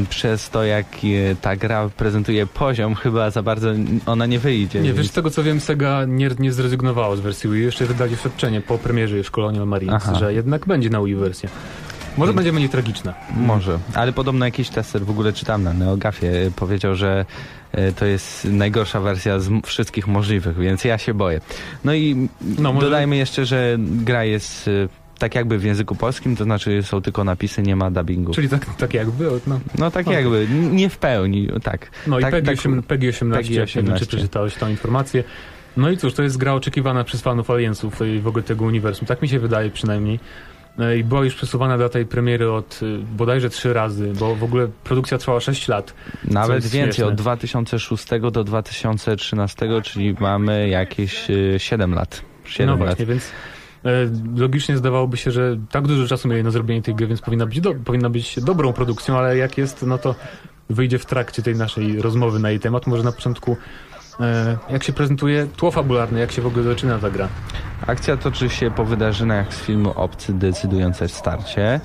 przez to, jak ta gra prezentuje poziom, chyba za bardzo ona nie wyjdzie. Nie, więc- wiesz, z tego co wiem, Sega nie, nie zrezygnowało z wersji Wii. Jeszcze wydali oświadczenie po premierze już Colonial Marines, Aha. że jednak będzie na Wii wersja. Może będzie mniej tragiczna. Może, ale podobno jakiś tester w ogóle czytam na Neogafie, e, powiedział, że e, to jest najgorsza wersja z wszystkich możliwych, więc ja się boję. No i No, może- dodajmy jeszcze, że gra jest e, tak jakby w języku polskim, to znaczy są tylko napisy, nie ma dubbingu. Czyli tak, tak jakby, no. No tak Okej. jakby, nie w pełni, tak. No tak, i PEGI, tak, 8, PEGI 18, PEGI jak nie wiem, czy 18. przeczytałeś tą informację. No i cóż, to jest gra oczekiwana przez fanów Aliensów i w ogóle tego uniwersum. Tak mi się wydaje przynajmniej. E, I była już przesuwana data tej premiery od y, bodajże trzy razy, bo w ogóle produkcja trwała 6 lat. Nawet więcej, śmieszne. od 2006 do 2013, czyli mamy jakieś e, 7 lat. 7 no lat. właśnie, więc e, logicznie zdawałoby się, że tak dużo czasu mieli na zrobienie tej gry, więc powinna być, do, powinna być dobrą produkcją, ale jak jest, no to wyjdzie w trakcie tej naszej rozmowy na jej temat. Może na początku jak się prezentuje tło fabularne, jak się w ogóle zaczyna ta gra. Akcja toczy się po wydarzeniach z filmu Obcy decydujące starcie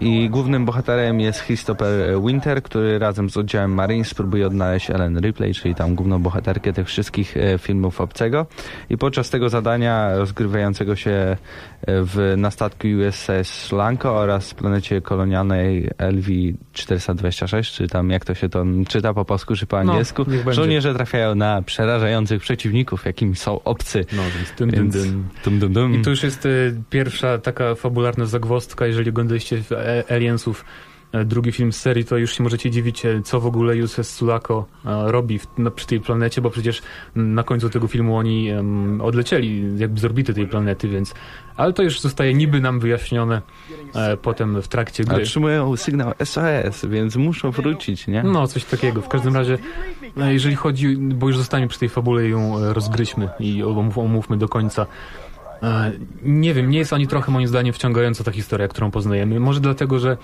i głównym bohaterem jest Christopher Winter, który razem z oddziałem Marines próbuje odnaleźć Ellen Ripley, czyli tam główną bohaterkę tych wszystkich e, filmów Obcego i podczas tego zadania rozgrywającego się e, w, na statku USS Lanko oraz planecie kolonialnej LV-426, czy tam jak to się to czyta po polsku czy po No, angielsku, będzie. żołnierze trafiają na przerażających przeciwników, jakimi są obcy. No więc dym, Więc. Dum, dum, dum. I to już jest e, pierwsza taka fabularna zagwozdka, jeżeli oglądaliście w e, Aliensów drugi film z serii, to już się możecie dziwić, e, co w ogóle USS Sulako e, robi w, na, przy tej planecie, bo przecież na końcu tego filmu oni em, odlecieli jakby z orbity tej planety, więc ale to już zostaje niby nam wyjaśnione e, potem w trakcie gry. Otrzymują sygnał SOS, więc muszą wrócić, nie? No, coś takiego. W każdym razie, e, jeżeli chodzi, bo już zostaniemy przy tej fabule i ją e, rozgryźmy i omów, omówmy do końca. E, Nie wiem, nie jest ani trochę moim zdaniem wciągająca ta historia, którą poznajemy. Może dlatego, że,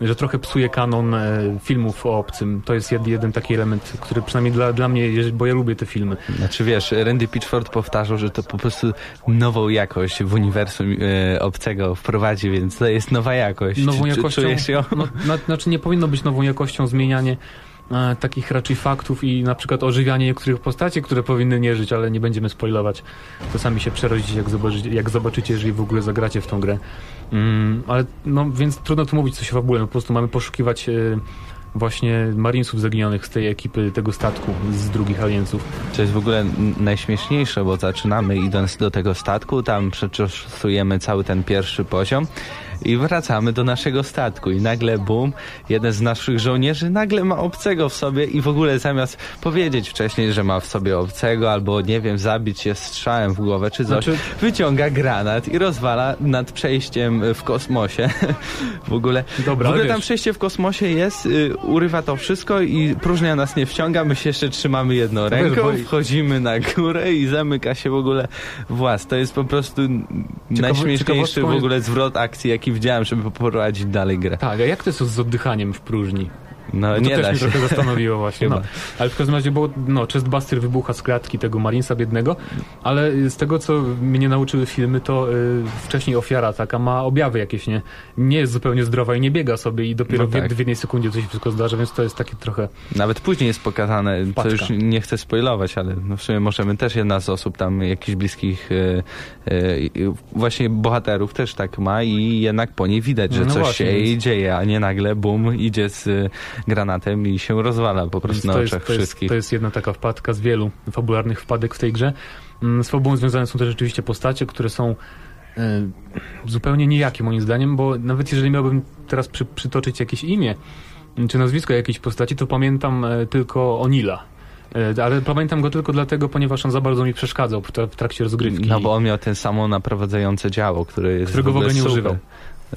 że trochę psuje kanon e, filmów o obcym. To jest jed, jeden taki element, który przynajmniej dla, dla mnie, bo ja lubię te filmy. Znaczy wiesz, Randy Pitchford powtarzał, że to po prostu nową jakość w uniwersum e, obcego wprowadzi, więc to jest nowa jakość. Nową jakością. Czujesz ją? No, na, znaczy nie powinno być nową jakością zmienianie takich raczej faktów i na przykład ożywianie niektórych postaci, które powinny nie żyć, ale nie będziemy spoilować. To sami się przerodzicie, jak zobaczycie, jak zobaczycie jeżeli w ogóle zagracie w tą grę. Mm, ale no, więc trudno tu mówić coś o fabule. No, po prostu mamy poszukiwać e, właśnie marinesów zaginionych z tej ekipy tego statku z drugich aliensów. To jest w ogóle najśmieszniejsze, bo zaczynamy idąc do tego statku, tam przeczosujemy cały ten pierwszy poziom i wracamy do naszego statku i nagle bum, jeden z naszych żołnierzy nagle ma obcego w sobie i w ogóle zamiast powiedzieć wcześniej, że ma w sobie obcego albo nie wiem, zabić się strzałem w głowę czy coś, Znaczy- wyciąga granat i rozwala nad przejściem w kosmosie. w ogóle, Dobra, w ogóle tam wiesz- przejście w kosmosie jest, y, urywa to wszystko i próżnia nas nie wciąga, my się jeszcze trzymamy jedną Wiesz, ręką, bo- wchodzimy na górę i zamyka się w ogóle włas. To jest po prostu najśmieszniejszy ciekawostką w ogóle zwrot akcji, jaki widziałem, żeby poprowadzić dalej grę. Tak, a jak to jest z oddychaniem w próżni? No To nie też da mnie się. trochę zastanowiło właśnie. No. Ale w każdym razie, bo no, Chestbuster wybucha z klatki tego Marinesa biednego, ale z tego, co mnie nauczyły filmy, to y, wcześniej ofiara taka ma objawy jakieś, nie? Nie jest zupełnie zdrowa i nie biega sobie i dopiero No w, tak. w jednej sekundzie coś się wszystko zdarza, więc to jest takie trochę... Nawet później jest pokazane, Paczka. już nie chcę spoilować, ale no w sumie możemy też jedna z osób tam jakichś bliskich e, e, właśnie bohaterów też tak ma i jednak po niej widać, że No coś właśnie, się jej więc- dzieje, a nie nagle bum, idzie z granatem i się rozwala po Więc prostu na to, jest, oczach to, jest, wszystkich. to jest jedna taka wpadka z wielu fabularnych wpadek w tej grze. Mm, Z fabułą związane są też rzeczywiście postacie, które są e, zupełnie nijakie moim zdaniem, bo nawet jeżeli miałbym teraz przy, przytoczyć jakieś imię mm, czy nazwisko jakiejś postaci, to pamiętam e, tylko Onila. E, Ale pamiętam go tylko dlatego, ponieważ on za bardzo mi przeszkadzał w, tra- w trakcie rozgrywki. No bo on miał ten samo naprowadzające działo, które jest Którego w ogóle nie super. używał.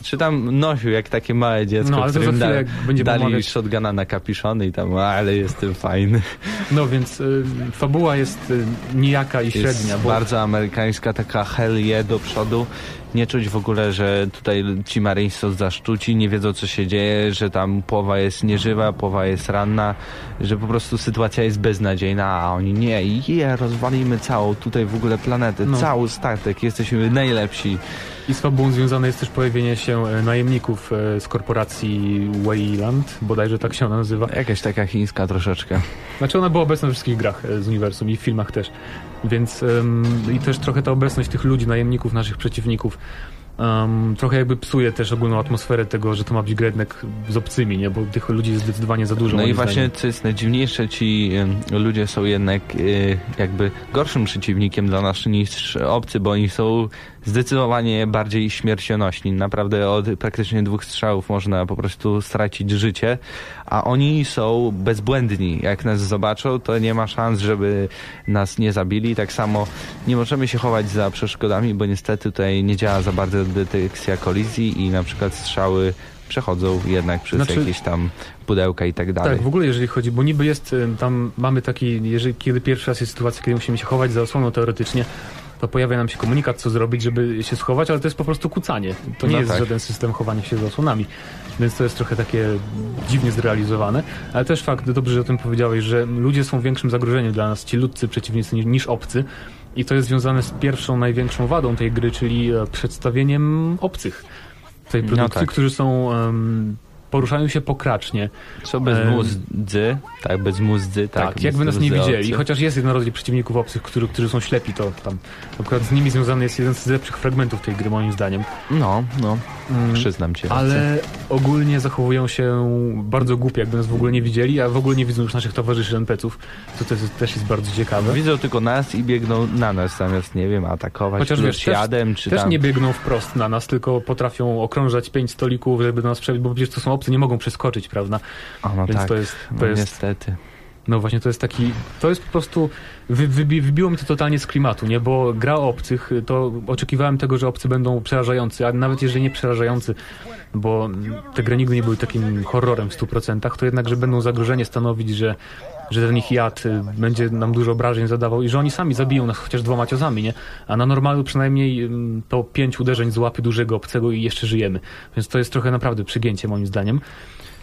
Czy tam nosił jak takie małe dziecko, No, ale którym da, jak będziemy dali shotguna na kapiszony i tam, ale jestem fajny. No więc y, fabuła jest y, nijaka i średnia, Jest bo bardzo amerykańska, taka hell yeah do przodu. Nie czuć w ogóle, że tutaj ci Marines są zaszczuci, nie wiedzą co się dzieje, że tam połowa jest nieżywa, połowa jest ranna, że po prostu sytuacja jest beznadziejna, a oni nie, je, rozwalimy całą tutaj w ogóle planetę, No. cały statek, jesteśmy najlepsi. I z fabułą związane jest też pojawienie się e, najemników e, z korporacji Wayland, bodajże tak się ona nazywa. Jakaś taka chińska troszeczkę. Znaczy ona była obecna we wszystkich grach e, z uniwersum i w filmach też. Więc em, i też trochę ta obecność tych ludzi, najemników, naszych przeciwników em, trochę jakby psuje też ogólną atmosferę tego, że to ma być gra jednak z obcymi, nie? Bo tych ludzi jest zdecydowanie za dużo. No i właśnie, zdaniem. co jest najdziwniejsze, ci ludzie są jednak y, jakby gorszym przeciwnikiem dla nas niż obcy, bo oni są zdecydowanie bardziej śmiercionośni. Naprawdę od praktycznie dwóch strzałów można po prostu stracić życie, a oni są bezbłędni. Jak nas zobaczą, to nie ma szans, żeby nas nie zabili. Tak samo nie możemy się chować za przeszkodami, bo niestety tutaj nie działa za bardzo detekcja kolizji i na przykład strzały przechodzą jednak przez Znaczy- jakieś tam pudełka i tak dalej. Tak, w ogóle jeżeli chodzi, bo niby jest tam, mamy taki, jeżeli, kiedy pierwszy raz jest sytuacja, kiedy musimy się chować za osłoną teoretycznie, to pojawia nam się komunikat, co zrobić, żeby się schować, ale to jest po prostu kucanie. To nie No jest tak. żaden system chowania się za osłonami, więc to jest trochę takie dziwnie zrealizowane, ale też fakt, dobrze, że o tym powiedziałeś, że ludzie są większym zagrożeniem dla nas, ci ludcy przeciwnicy niż, obcy i to jest związane z pierwszą, największą wadą tej gry, czyli e, przedstawieniem obcych tej No produkcji, tak. którzy są... em, poruszają się pokracznie, Są bezmózdzy, tak, bezmózdzy, tak. tak, jakby nas nie widzieli. Chociaż jest jeden rodzaj przeciwników obcych, którzy, którzy są ślepi, to tam akurat z nimi związany jest jeden z lepszych fragmentów tej gry, moim zdaniem. No, no, Mm, przyznam cię. ale ogólnie zachowują się bardzo głupio, jakby nas w ogóle nie widzieli, a w ogóle nie widzą już naszych towarzyszy NPC-ów. To też, też jest bardzo ciekawe. Widzą tylko nas i biegną na nas, zamiast, nie wiem, atakować Chociaż Chociaż wiesz, też- jadem, czy Też tam... nie biegną wprost na nas, tylko potrafią okrążać pięć stolików, żeby do nas przebić, bo przecież to są obcy, nie mogą przeskoczyć, prawda? O, no Więc tak, to jest, no to jest niestety. No właśnie, to jest taki, to jest po prostu, wy, wybi, wybiło mi to totalnie z klimatu, nie? Bo gra obcych, to oczekiwałem tego, że obcy będą przerażający, a nawet jeżeli nie przerażający, bo te gry nigdy nie były takim horrorem w 100%, to jednak, że będą zagrożenie stanowić, że, że ten ich jad y, będzie nam dużo obrażeń zadawał i że oni sami zabiją nas chociaż dwoma ciosami, nie? A na normalu przynajmniej to pięć uderzeń z łapy dużego obcego i jeszcze żyjemy. Więc to jest trochę naprawdę przygięcie moim zdaniem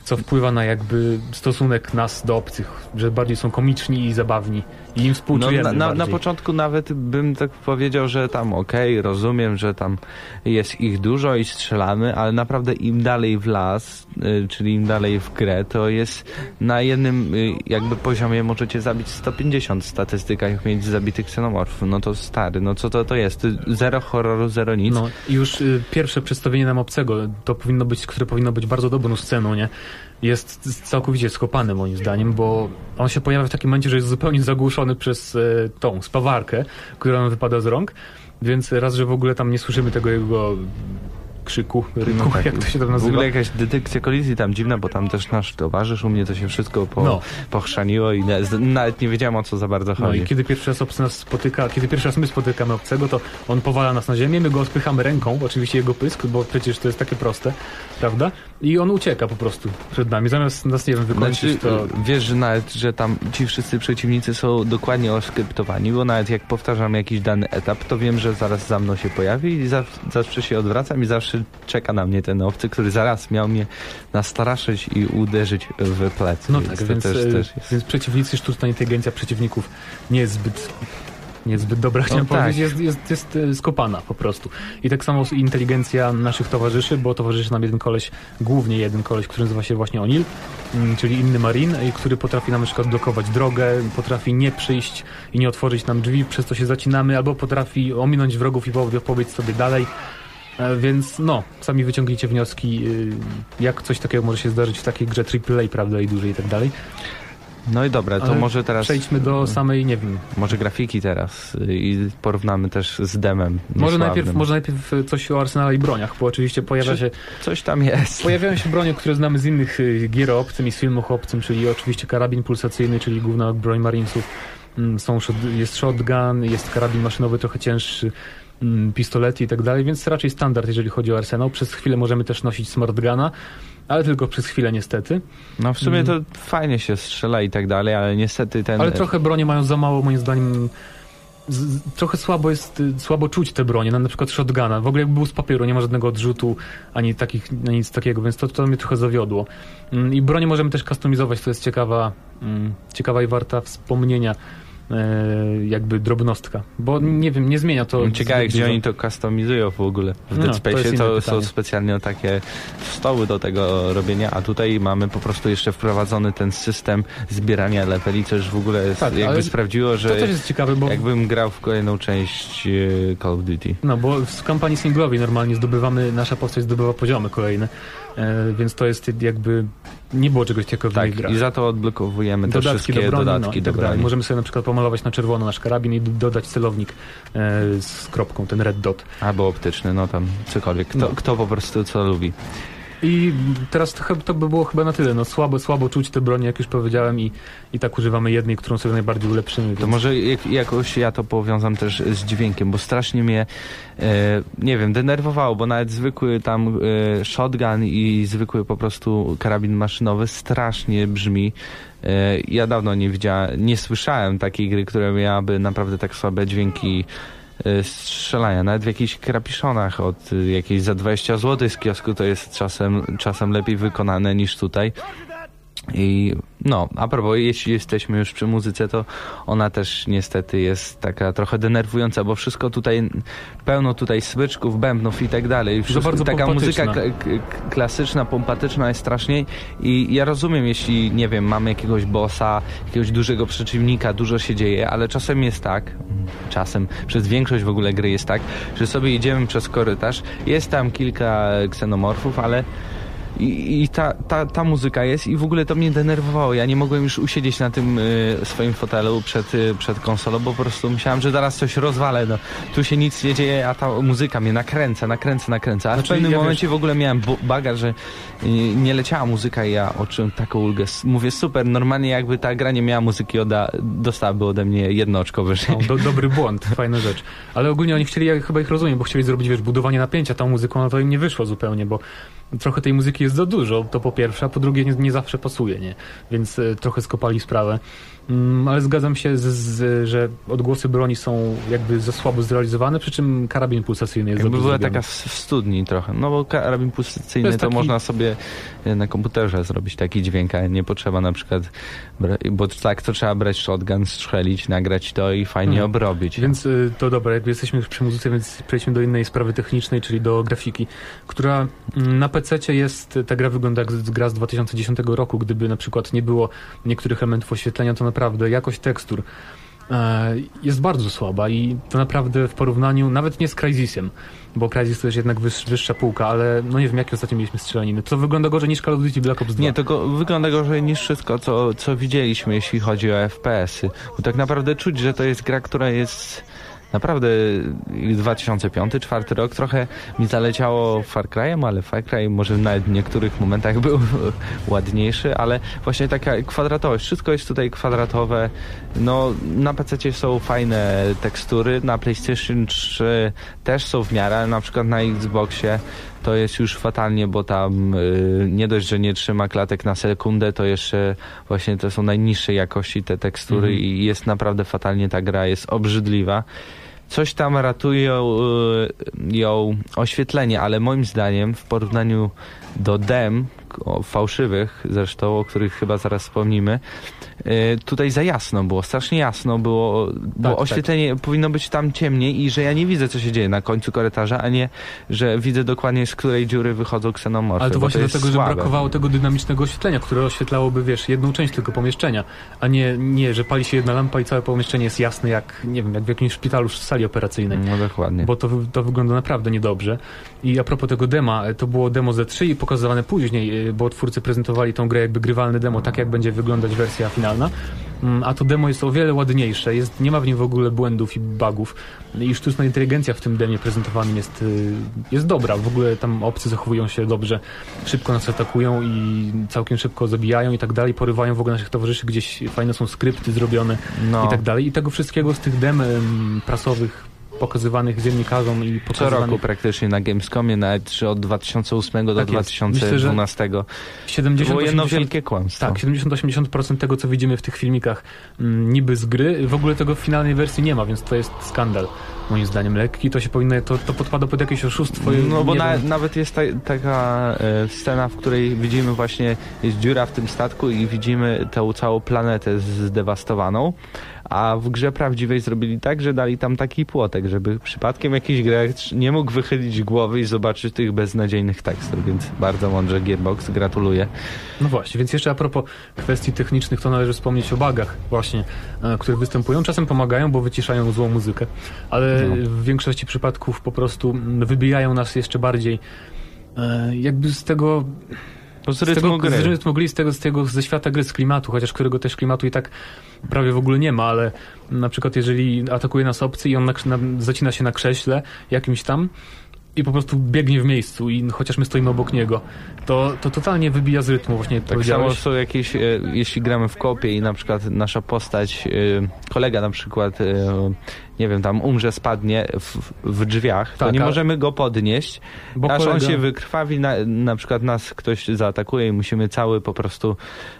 co wpływa na jakby stosunek nas do obcych, że bardziej są komiczni i zabawni i im No, współczujemy na, na, na bardziej. początku nawet bym tak powiedział, że tam okej, rozumiem, że tam jest ich dużo i strzelamy, ale naprawdę im dalej w las, y, czyli im dalej w grę, to jest na jednym y, jakby poziomie możecie zabić 150 w statystykach mieć zabitych ksenomorfów. No to stary, no co to to jest? Zero horroru, zero nic. No i już y, pierwsze przedstawienie nam obcego, to powinno być, które powinno być bardzo dobrą sceną, nie? Jest całkowicie skopane moim zdaniem, bo on się pojawia w takim momencie, że jest zupełnie zagłuszony przez y, tą spawarkę, która nam wypada z rąk, więc raz, że w ogóle tam nie słyszymy tego jego krzyku, ryku, No tak. jak to się tam W nazywa. ogóle jakaś detekcja kolizji tam dziwna, bo tam też nasz towarzysz, u mnie to się wszystko po, No. pochrzaniło i nawet nie wiedziałem o co za bardzo No chodzi. i kiedy pierwszy raz obcy nas spotyka, kiedy pierwszy raz my spotykamy obcego, to on powala nas na ziemię, my go spychamy ręką, oczywiście jego pysk, bo przecież to jest takie proste, prawda? I on ucieka po prostu przed nami, zamiast nas, nie wiem, wykończyć, Znaczy, to... wiesz, że nawet, że tam ci wszyscy przeciwnicy są dokładnie oskryptowani, bo nawet jak powtarzam jakiś dany etap, to wiem, że zaraz za mną się pojawi i za, zawsze się odwracam i zawsze czeka na mnie ten obcy, który zaraz miał mnie nastraszyć i uderzyć w plecy. No Więc tak, więc, też, e, też jest... więc przeciwnicy, sztuczna inteligencja przeciwników nie jest zbyt nie jest zbyt dobra, chciałem tak. powiedzieć, jest, jest, jest e, skopana po prostu. I tak samo inteligencja naszych towarzyszy, bo towarzyszy nam jeden koleś, głównie jeden koleś, który nazywa się właśnie Onil, mm, czyli inny marin, który potrafi nam na przykład blokować drogę, potrafi nie przyjść i nie otworzyć nam drzwi, przez to się zacinamy, albo potrafi ominąć wrogów i po- pobiec sobie dalej. E, Więc no, sami wyciągnijcie wnioski, y, jak coś takiego może się zdarzyć w takiej grze AAA, prawda, i dłużej i tak dalej. No i dobra, to Ale może teraz... Przejdźmy do samej, nie wiem, Może grafiki teraz y, i porównamy też z demem. może najpierw, może najpierw e, coś o arsenale i broniach, bo oczywiście pojawia Czy- się, Coś tam jest. pojawiają się bronie, które znamy z innych y, gier o obcym i z filmów o obcym, czyli oczywiście karabin pulsacyjny, czyli główna broń marinesów, Mm, są, jest shotgun, jest karabin maszynowy trochę cięższy, mm, pistolety i tak dalej, więc raczej standard, jeżeli chodzi o arsenał. Przez chwilę możemy też nosić smartguna, ale tylko przez chwilę niestety. No w sumie to fajnie się strzela i tak dalej, ale niestety ten... Ale trochę bronie mają za mało, moim zdaniem. Z, trochę słabo jest, y, słabo czuć te bronie, na, na przykład shotguna. W ogóle jakby był z papieru, nie ma żadnego odrzutu, ani, takich, ani nic takiego, więc to, to mnie trochę zawiodło. Mm, I bronie możemy też kustomizować, to jest ciekawa, mm, ciekawa i warta wspomnienia jakby drobnostka. Bo nie wiem, nie zmienia to... Ciekawe, gdzie dużo. oni to customizują w ogóle. W No, Dead to Space to, inne są specjalnie takie stoły do tego robienia, a tutaj mamy po prostu jeszcze wprowadzony ten system zbierania leveli, co już w ogóle jest, Tak, jakby sprawdziło, że To też jest ciekawe, bo... jakbym grał w kolejną część e, Call of Duty. No, bo w kampanii singlowej normalnie zdobywamy, nasza postać zdobywa poziomy kolejne, e, więc to jest jakby, nie było czegoś takiego w Tak, grach. i za to odblokowujemy te dodatki wszystkie do broni, dodatki no, do tak dalej. broni. Możemy sobie na przykład pomalować na czerwono nasz karabin i dodać celownik e, z kropką, ten red dot. Albo optyczny, no tam cokolwiek. Kto, No. kto po prostu co lubi. I teraz to, to by było chyba na tyle. No, słabo, słabo czuć te broni, jak już powiedziałem, i, i tak używamy jednej, którą sobie najbardziej ulepszymy. To więc- może jak, jakoś ja to powiązam też z dźwiękiem, bo strasznie mnie, e, nie wiem, denerwowało, bo nawet zwykły tam e, shotgun i zwykły po prostu karabin maszynowy strasznie brzmi. E, ja dawno nie widziałem, nie słyszałem takiej gry, która miałaby naprawdę tak słabe dźwięki strzelania. Nawet w jakichś krapiszonach od e, jakiejś za 20 zł z kiosku to jest czasem, czasem lepiej wykonane niż tutaj. I no, a propos, jeśli jesteśmy już przy muzyce, to ona też niestety jest taka trochę denerwująca, bo wszystko tutaj, pełno tutaj smyczków, bębnów i tak dalej. Wszystko, bardzo taka muzyka klasyczna, pompatyczna jest strasznie i ja rozumiem, jeśli, nie wiem, mamy jakiegoś bossa, jakiegoś dużego przeciwnika, dużo się dzieje, ale czasem jest tak, czasem, przez większość w ogóle gry jest tak, że sobie idziemy przez korytarz, jest tam kilka ksenomorfów, ale i, i ta, ta, ta muzyka jest i w ogóle to mnie denerwowało. Ja nie mogłem już usiedzieć na tym y, swoim fotelu przed, y, przed konsolą, bo po prostu myślałem, że zaraz coś rozwalę. No. Tu się nic nie dzieje, a ta muzyka mnie nakręca, nakręca, nakręca. A Znaczy, w pewnym ja momencie w ogóle miałem baga, że y, nie leciała muzyka i ja odczułem taką ulgę. Mówię, super, normalnie jakby ta gra nie miała muzyki, oda, dostałaby ode mnie jedno oczko wyżej. No, do, dobry błąd, fajna rzecz. Ale ogólnie oni chcieli, ja chyba ich rozumiem, bo chcieli zrobić, wiesz, budowanie napięcia tą muzyką, no to im nie wyszło zupełnie, bo trochę tej muzyki jest za dużo, to po pierwsze, a po drugie nie, nie zawsze pasuje, nie? Więc e, trochę skopali sprawę. Mm, ale zgadzam się, z, z, że odgłosy broni są jakby za słabo zrealizowane, przy czym karabin pulsacyjny jest Jakby była taka w w studni trochę. No bo karabin To pulsacyjny to, jest taki- można sobie e, na komputerze zrobić taki dźwięk, a nie potrzeba na przykład, bo tak to trzeba brać shotgun, strzelić, nagrać to i fajnie Mhm. obrobić. Więc y, to dobra, jakby jesteśmy już przy muzyce, więc przejdźmy do innej sprawy technicznej, czyli do grafiki, która mm, na PC jest, ta gra wygląda jak gra z 2010 roku, gdyby na przykład nie było niektórych elementów oświetlenia, to naprawdę jakość tekstur e, jest bardzo słaba i to naprawdę w porównaniu, nawet nie z Crysisem, bo Crysis to jest jednak wyż, wyższa półka, ale no nie wiem, jakie ostatnio mieliśmy strzelaniny. To wygląda gorzej niż Call of Duty Black Ops 2. Nie, to wygląda gorzej niż wszystko, co, co widzieliśmy, jeśli chodzi o FPS-y. Bo tak naprawdę czuć, że to jest gra, która jest naprawdę 2005-2004 rok. Trochę mi zaleciało Far Cry'em, ale Far Cry może nawet w niektórych momentach był ładniejszy, ale właśnie taka kwadratowość. Wszystko jest tutaj kwadratowe. No, na PC są fajne tekstury, na PlayStation 3 też są w miarę, ale na przykład na Xboxie to jest już fatalnie, bo tam y, nie dość, że nie trzyma klatek na sekundę, to jeszcze właśnie to są najniższej jakości te tekstury Mhm. i jest naprawdę fatalnie ta gra, jest obrzydliwa. Coś tam ratuje ją, y, ją oświetlenie, ale moim zdaniem w porównaniu do dem, fałszywych zresztą, o których chyba zaraz wspomnimy, tutaj za jasno było, strasznie jasno było, bo tak. oświetlenie powinno być tam ciemniej i że ja nie widzę, co się dzieje na końcu korytarza, a nie, że widzę dokładnie z której dziury wychodzą ksenomorfy. Ale to właśnie jest dlatego, słabe. że brakowało tego dynamicznego oświetlenia, które oświetlałoby, wiesz, jedną część tylko pomieszczenia, a nie, nie, że pali się jedna lampa i całe pomieszczenie jest jasne jak, nie wiem, jak w jakimś szpitalu w sali operacyjnej. No dokładnie. Bo to, to wygląda naprawdę niedobrze. I a propos tego dema, e, to było demo Z3 i pokazywane później, e, bo twórcy prezentowali tą grę jakby grywalne demo, tak jak będzie wyglądać wersja finalna. Mm, A to demo jest o wiele ładniejsze, jest, nie ma w nim w ogóle błędów i bugów. I sztuczna inteligencja w tym demie prezentowanym jest, y, jest dobra. W ogóle tam obcy zachowują się dobrze, szybko nas atakują i całkiem szybko zabijają i tak dalej, porywają w ogóle naszych towarzyszy, gdzieś fajne są skrypty zrobione No. i tak dalej. I tego wszystkiego z tych dem em, prasowych pokazywanych dziennikarzom i Co pokazywanych... roku praktycznie na Gamescomie, nawet czy od 2008 do Tak jest. 2012. Było 70, jedno 80 wielkie kłamstwo. Tak, 70-80% tego, co widzimy w tych filmikach mm, niby z gry, w ogóle tego w finalnej wersji nie ma, więc to jest skandal, moim zdaniem. Lekki to się powinno, to, to podpada pod jakieś oszustwo. No bo na, nawet jest ta, taka e, scena, w której widzimy właśnie, jest dziura w tym statku i widzimy tę całą planetę zdewastowaną, a w grze prawdziwej zrobili tak, że dali tam taki płotek, żeby przypadkiem jakiś gracz nie mógł wychylić głowy i zobaczyć tych beznadziejnych tekstów, więc bardzo mądrze Gearbox, gratuluję. No właśnie, więc jeszcze a propos kwestii technicznych, to należy wspomnieć o bugach właśnie, e, które występują. Czasem pomagają, bo wyciszają złą muzykę, ale No. w większości przypadków po prostu wybijają nas jeszcze bardziej e, jakby z tego No z z rytmu tego, gry. Z rytmu gry, z tego, z tego, ze świata gry, z klimatu, chociaż którego też klimatu i tak prawie w ogóle nie ma, ale na przykład jeżeli atakuje nas obcy i on na, na, zacina się na krześle jakimś tam i po prostu biegnie w miejscu i chociaż my stoimy obok niego, to, to totalnie wybija z rytmu właśnie Tak samo są jakieś, e, jeśli gramy w kopie i na przykład nasza postać, e, kolega na przykład, e, nie wiem, tam umrze, spadnie w, w drzwiach, to Tak, nie możemy go podnieść, Bo aż on kolega- się wykrwawi, na, na przykład nas ktoś zaatakuje i musimy cały po prostu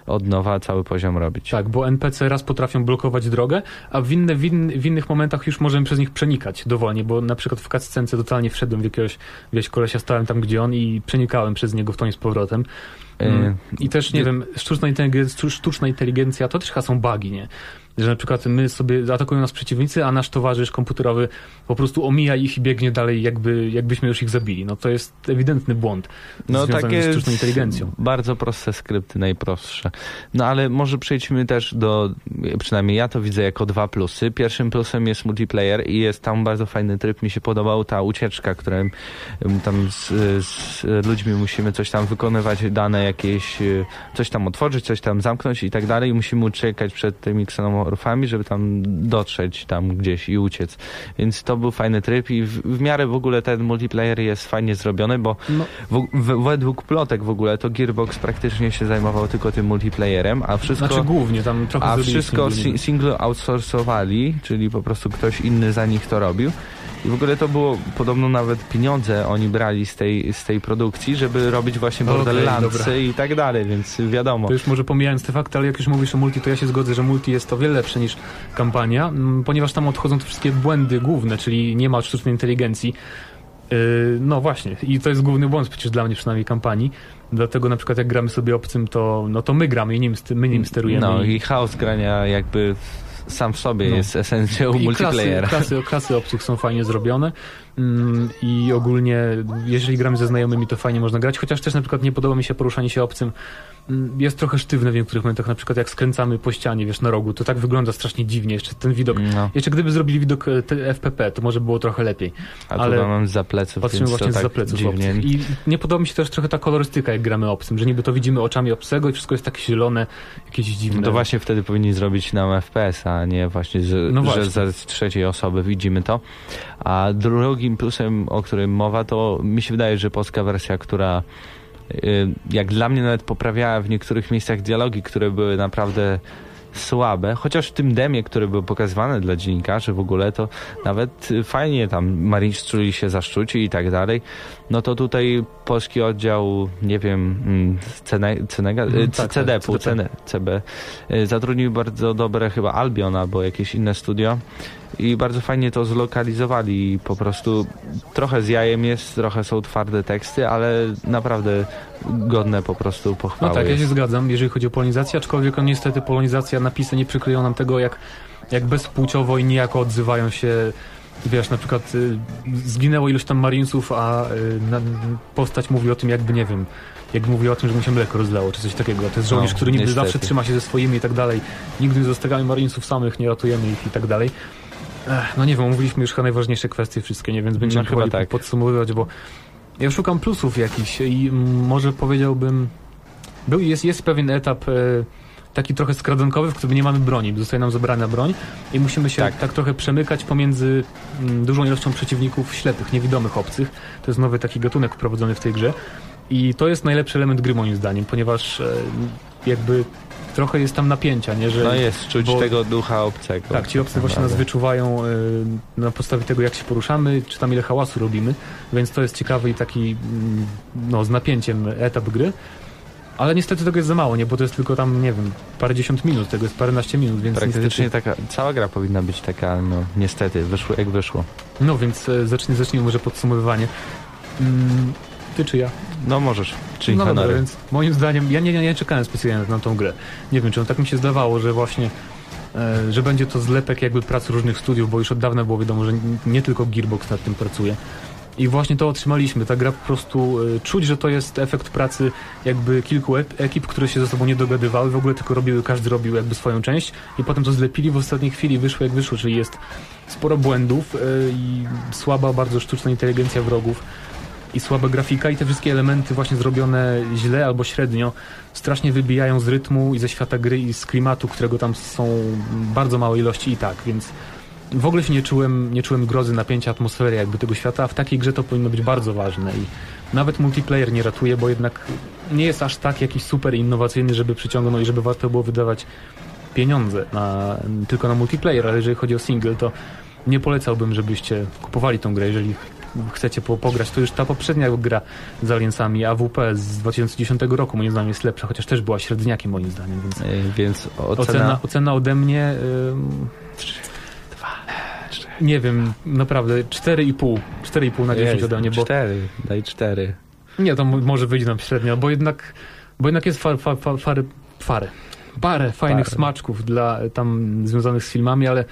od nowa, cały poziom robić. Tak, bo NPC raz potrafią blokować drogę, a w, inne, w, in, w innych momentach już możemy przez nich przenikać dowolnie, bo na przykład w cutscence totalnie wszedłem w jakiegoś, wieś kolesia, stałem tam gdzie on i przenikałem przez niego w i z powrotem. Mm. E, I też, nie wiem, sztuczna inteligencja, sztuczna inteligencja to też chyba są bugi, nie? Że na przykład my sobie atakują nas przeciwnicy, a nasz towarzysz komputerowy po prostu omija ich i biegnie dalej, jakby, jakbyśmy już ich zabili. No to jest ewidentny błąd No związany takie z sztuczną inteligencją. bardzo proste skrypty, najprostsze. No ale może przejdźmy też do, przynajmniej ja to widzę jako dwa plusy. Pierwszym plusem jest multiplayer i jest tam bardzo fajny tryb. Mi się podobał ta ucieczka, którym em, tam z, z ludźmi musimy coś tam wykonywać, dane jakieś, e, coś tam otworzyć, coś tam zamknąć i tak dalej. Musimy uciekać przed tymi ksenomorfami, żeby tam dotrzeć tam gdzieś i uciec. Więc to był fajny tryb i w, w miarę w ogóle ten multiplayer jest fajnie zrobiony, bo No. w, w, według plotek w ogóle to Gearbox praktycznie się zajmował tylko tym multiplayerem, a wszystko, Znaczy głównie, tam trochę a wszystko single. si- single outsourcowali, czyli po prostu ktoś inny za nich to robił. I w ogóle to było podobno nawet pieniądze oni brali z tej, z tej produkcji, żeby robić właśnie Okej, Borderlandsy i tak dalej, więc wiadomo. To już może pomijając te fakty, ale jak już mówisz o multi, to ja się zgodzę, że multi jest o wiele lepsze niż kampania, mm, ponieważ tam odchodzą te wszystkie błędy główne, czyli nie ma sztucznej inteligencji. Yy, no właśnie, i to jest główny błąd przecież dla mnie przynajmniej kampanii. Dlatego na przykład jak gramy sobie obcym, to, no to my gramy i nim, my nim sterujemy. No i chaos grania jakby sam w sobie No. jest esencją i klasy, multiplayera. klasy, klasy obcych są fajnie zrobione mm, i ogólnie jeżeli gramy ze znajomymi to fajnie można grać, chociaż też na przykład nie podoba mi się poruszanie się obcym jest trochę sztywne w niektórych momentach, na przykład jak skręcamy po ścianie, wiesz, na rogu, to tak wygląda strasznie dziwnie, jeszcze ten widok, No, jeszcze gdyby zrobili widok e, FPP, to może było trochę lepiej. a ale mam za pleców, Patrzymy właśnie to za tak pleców dziwnie. I nie podoba mi się też trochę ta kolorystyka, jak gramy obcym, że niby to widzimy oczami obcego i wszystko jest takie zielone, jakieś dziwne. No to właśnie wtedy powinni zrobić nam FPS, a nie właśnie, że, No że właśnie. za trzeciej osoby widzimy to. A drugim plusem, o którym mowa, to mi się wydaje, że polska wersja, która jak dla mnie nawet poprawiała w niektórych miejscach dialogi, które były naprawdę słabe, chociaż w tym demie, które były pokazywane dla dziennikarzy w ogóle, to nawet y, fajnie tam Marines czuli się zaszczuci i tak dalej, no to tutaj polski oddział, nie wiem, mm, Cene- Cenega, Mhm, y, tak, tak. CB, y, zatrudnił bardzo dobre chyba Albion albo jakieś inne studio i bardzo fajnie to zlokalizowali i po prostu trochę z jajem jest, trochę są twarde teksty, ale naprawdę godne po prostu No pochwały. tak, ja się jest. zgadzam, jeżeli chodzi o polonizację, aczkolwiek no, niestety polonizacja, napisy nie przykryją nam tego, jak, jak bezpłciowo i niejako odzywają się Wiesz, na przykład y, zginęło iluś tam marinesów, a y, na, postać mówi o tym jakby, nie wiem, jakby mówi o tym, że mu się mleko rozlało, czy coś takiego. To jest żołnierz, No, który niby niestety. zawsze trzyma się ze swoimi i tak dalej. Nigdy nie zostawiamy marinesów samych, nie ratujemy ich i tak dalej. Ech, no nie wiem, mówiliśmy już chyba najważniejsze kwestie wszystkie, nie? Więc będziemy No, chyba tak. podsumowywać, bo ja szukam plusów jakichś i może powiedziałbym, był, jest, jest pewien etap e, taki trochę skradankowy, w którym nie mamy broni, zostaje nam zabrana broń i musimy się tak, Tak. trochę przemykać pomiędzy mm, dużą ilością przeciwników ślepych, niewidomych obcych. To jest nowy taki gatunek wprowadzony w tej grze i to jest najlepszy element gry moim zdaniem, ponieważ e, jakby trochę jest tam napięcia, nie? Że, No jest, czuć bo- tego ducha obcego. Tak, ci obcy właśnie nas Naprawdę. wyczuwają y, na podstawie tego, jak się poruszamy, czy tam ile hałasu robimy, więc to jest ciekawy i taki mm, no, z napięciem etap gry. Ale niestety tego jest za mało, nie? Bo to jest tylko tam, nie wiem, parędziesiąt minut, tego jest paręnaście minut, więc Praktycznie niestety... taka, cała gra powinna być taka, no niestety, wyszło jak wyszło. No więc e, zacznij, zacznijmy może podsumowywanie. Mm, ty czy ja? No możesz, czyli no dobra, więc moim zdaniem, ja nie, nie, nie czekałem specjalnie na tą grę. Nie wiem, czemu tak mi się zdawało, że właśnie, e, że będzie to zlepek jakby pracy różnych studiów, bo już od dawna było wiadomo, że nie tylko Gearbox nad tym pracuje. I właśnie to otrzymaliśmy. Ta gra po prostu e, czuć, że to jest efekt pracy jakby kilku ekip, które się ze sobą nie dogadywały, w ogóle tylko robiły, każdy robił jakby swoją część i potem to zlepili w ostatniej chwili, wyszło jak wyszło, czyli jest sporo błędów e, i słaba bardzo sztuczna inteligencja wrogów i słaba grafika i te wszystkie elementy właśnie zrobione źle albo średnio strasznie wybijają z rytmu i ze świata gry i z klimatu, którego tam są bardzo małe ilości i tak, więc w ogóle się nie czułem, nie czułem grozy, napięcia, atmosfery jakby tego świata, a w takiej grze to powinno być bardzo ważne i nawet multiplayer nie ratuje, bo jednak nie jest aż tak jakiś super innowacyjny, żeby przyciągnął i żeby warto było wydawać pieniądze na, tylko na multiplayer, ale jeżeli chodzi o single, to nie polecałbym, żebyście kupowali tą grę, jeżeli chcecie po, pograć, to już ta poprzednia gra z Alliansami AWP z 2010 roku moim zdaniem jest lepsza, chociaż też była średniakiem moim zdaniem, więc Y, Więc ocena... ocena, ocena ode mnie ym, nie wiem, naprawdę 4,5 4,5 na 10 Jest, ode mnie, bo Cztery, daj cztery. nie, to może wyjdzie nam średnio, bo jednak, bo jednak jest far, far, far, fary, fary, parę fajnych Parę. smaczków dla tam związanych z filmami, ale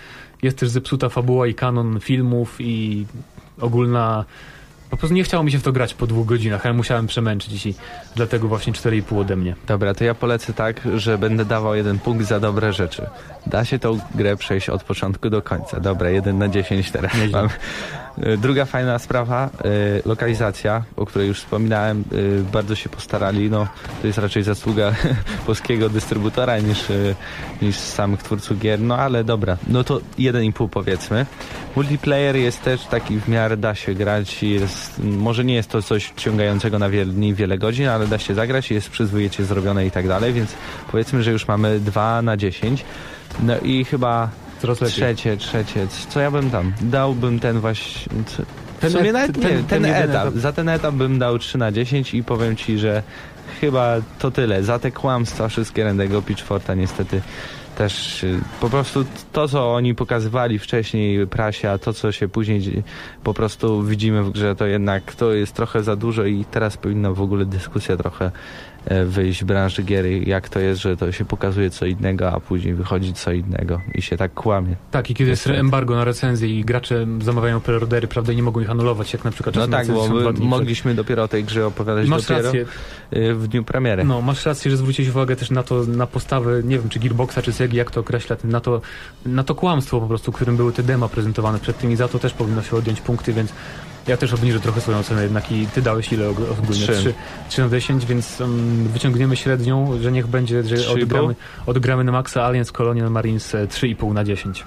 jest też zepsuta fabuła i kanon filmów i ogólna po prostu nie chciało mi się w to grać po dwóch godzinach, ale musiałem przemęczyć i dlatego właśnie 4,5 ode mnie. Dobra, to ja polecę tak, że będę dawał jeden punkt za dobre rzeczy. Da się tą grę przejść od początku do końca. Dobra, jeden na 10 teraz Nieźle. mam. Y, Druga fajna sprawa, y, lokalizacja, o której już wspominałem, y, bardzo się postarali. No, to jest raczej zasługa polskiego dystrybutora niż, niż samych twórców gier, no ale dobra, no to 1,5 powiedzmy. Multiplayer jest też taki w miarę da się grać, jest, może nie jest to coś ciągającego na wiele dni, wiele godzin, ale da się zagrać, jest przyzwoicie zrobione i tak dalej, więc powiedzmy, że już mamy 2 na 10. No i chyba Coraz lepiej. trzecie, trzecie, co ja bym tam? Dałbym ten właśnie... Ten et- nawet ten- nie, ten ten, etap. etap. Za ten etap bym dał 3 na 10 i powiem ci, że chyba to tyle. Za te kłamstwa wszystkie Rendego Pitchforta niestety też y, po prostu to, co oni pokazywali wcześniej prasie, a to, co się później po prostu widzimy w grze, to jednak to jest trochę za dużo i teraz powinna w ogóle dyskusja trochę wyjść w branży gier, jak to jest, że to się pokazuje co innego, a później wychodzi co innego i się tak kłamie. Tak, i kiedy jest embargo na recenzję i gracze zamawiają preordery, prawda, i nie mogą ich anulować, jak na przykład No tak, bo przed. mogliśmy dopiero o tej grze opowiadać Masz dopiero rację, y, w dniu premiery. No, masz rację, że zwróciłeś uwagę też na to, na postawę, nie wiem, czy Gearboxa, czy Segi, jak to określa, na to, na to kłamstwo po prostu, którym były te dema prezentowane przed tym i za to też powinno się odjąć punkty, więc ja też obniżę trochę swoją cenę, jednak i ty dałeś ile og- ogólnie? Trzy. 3, 3 na 10, więc um, wyciągniemy średnią, że niech będzie, że odgramy, odgramy na maksa Aliens Colonial Marines e, 3,5 na 10.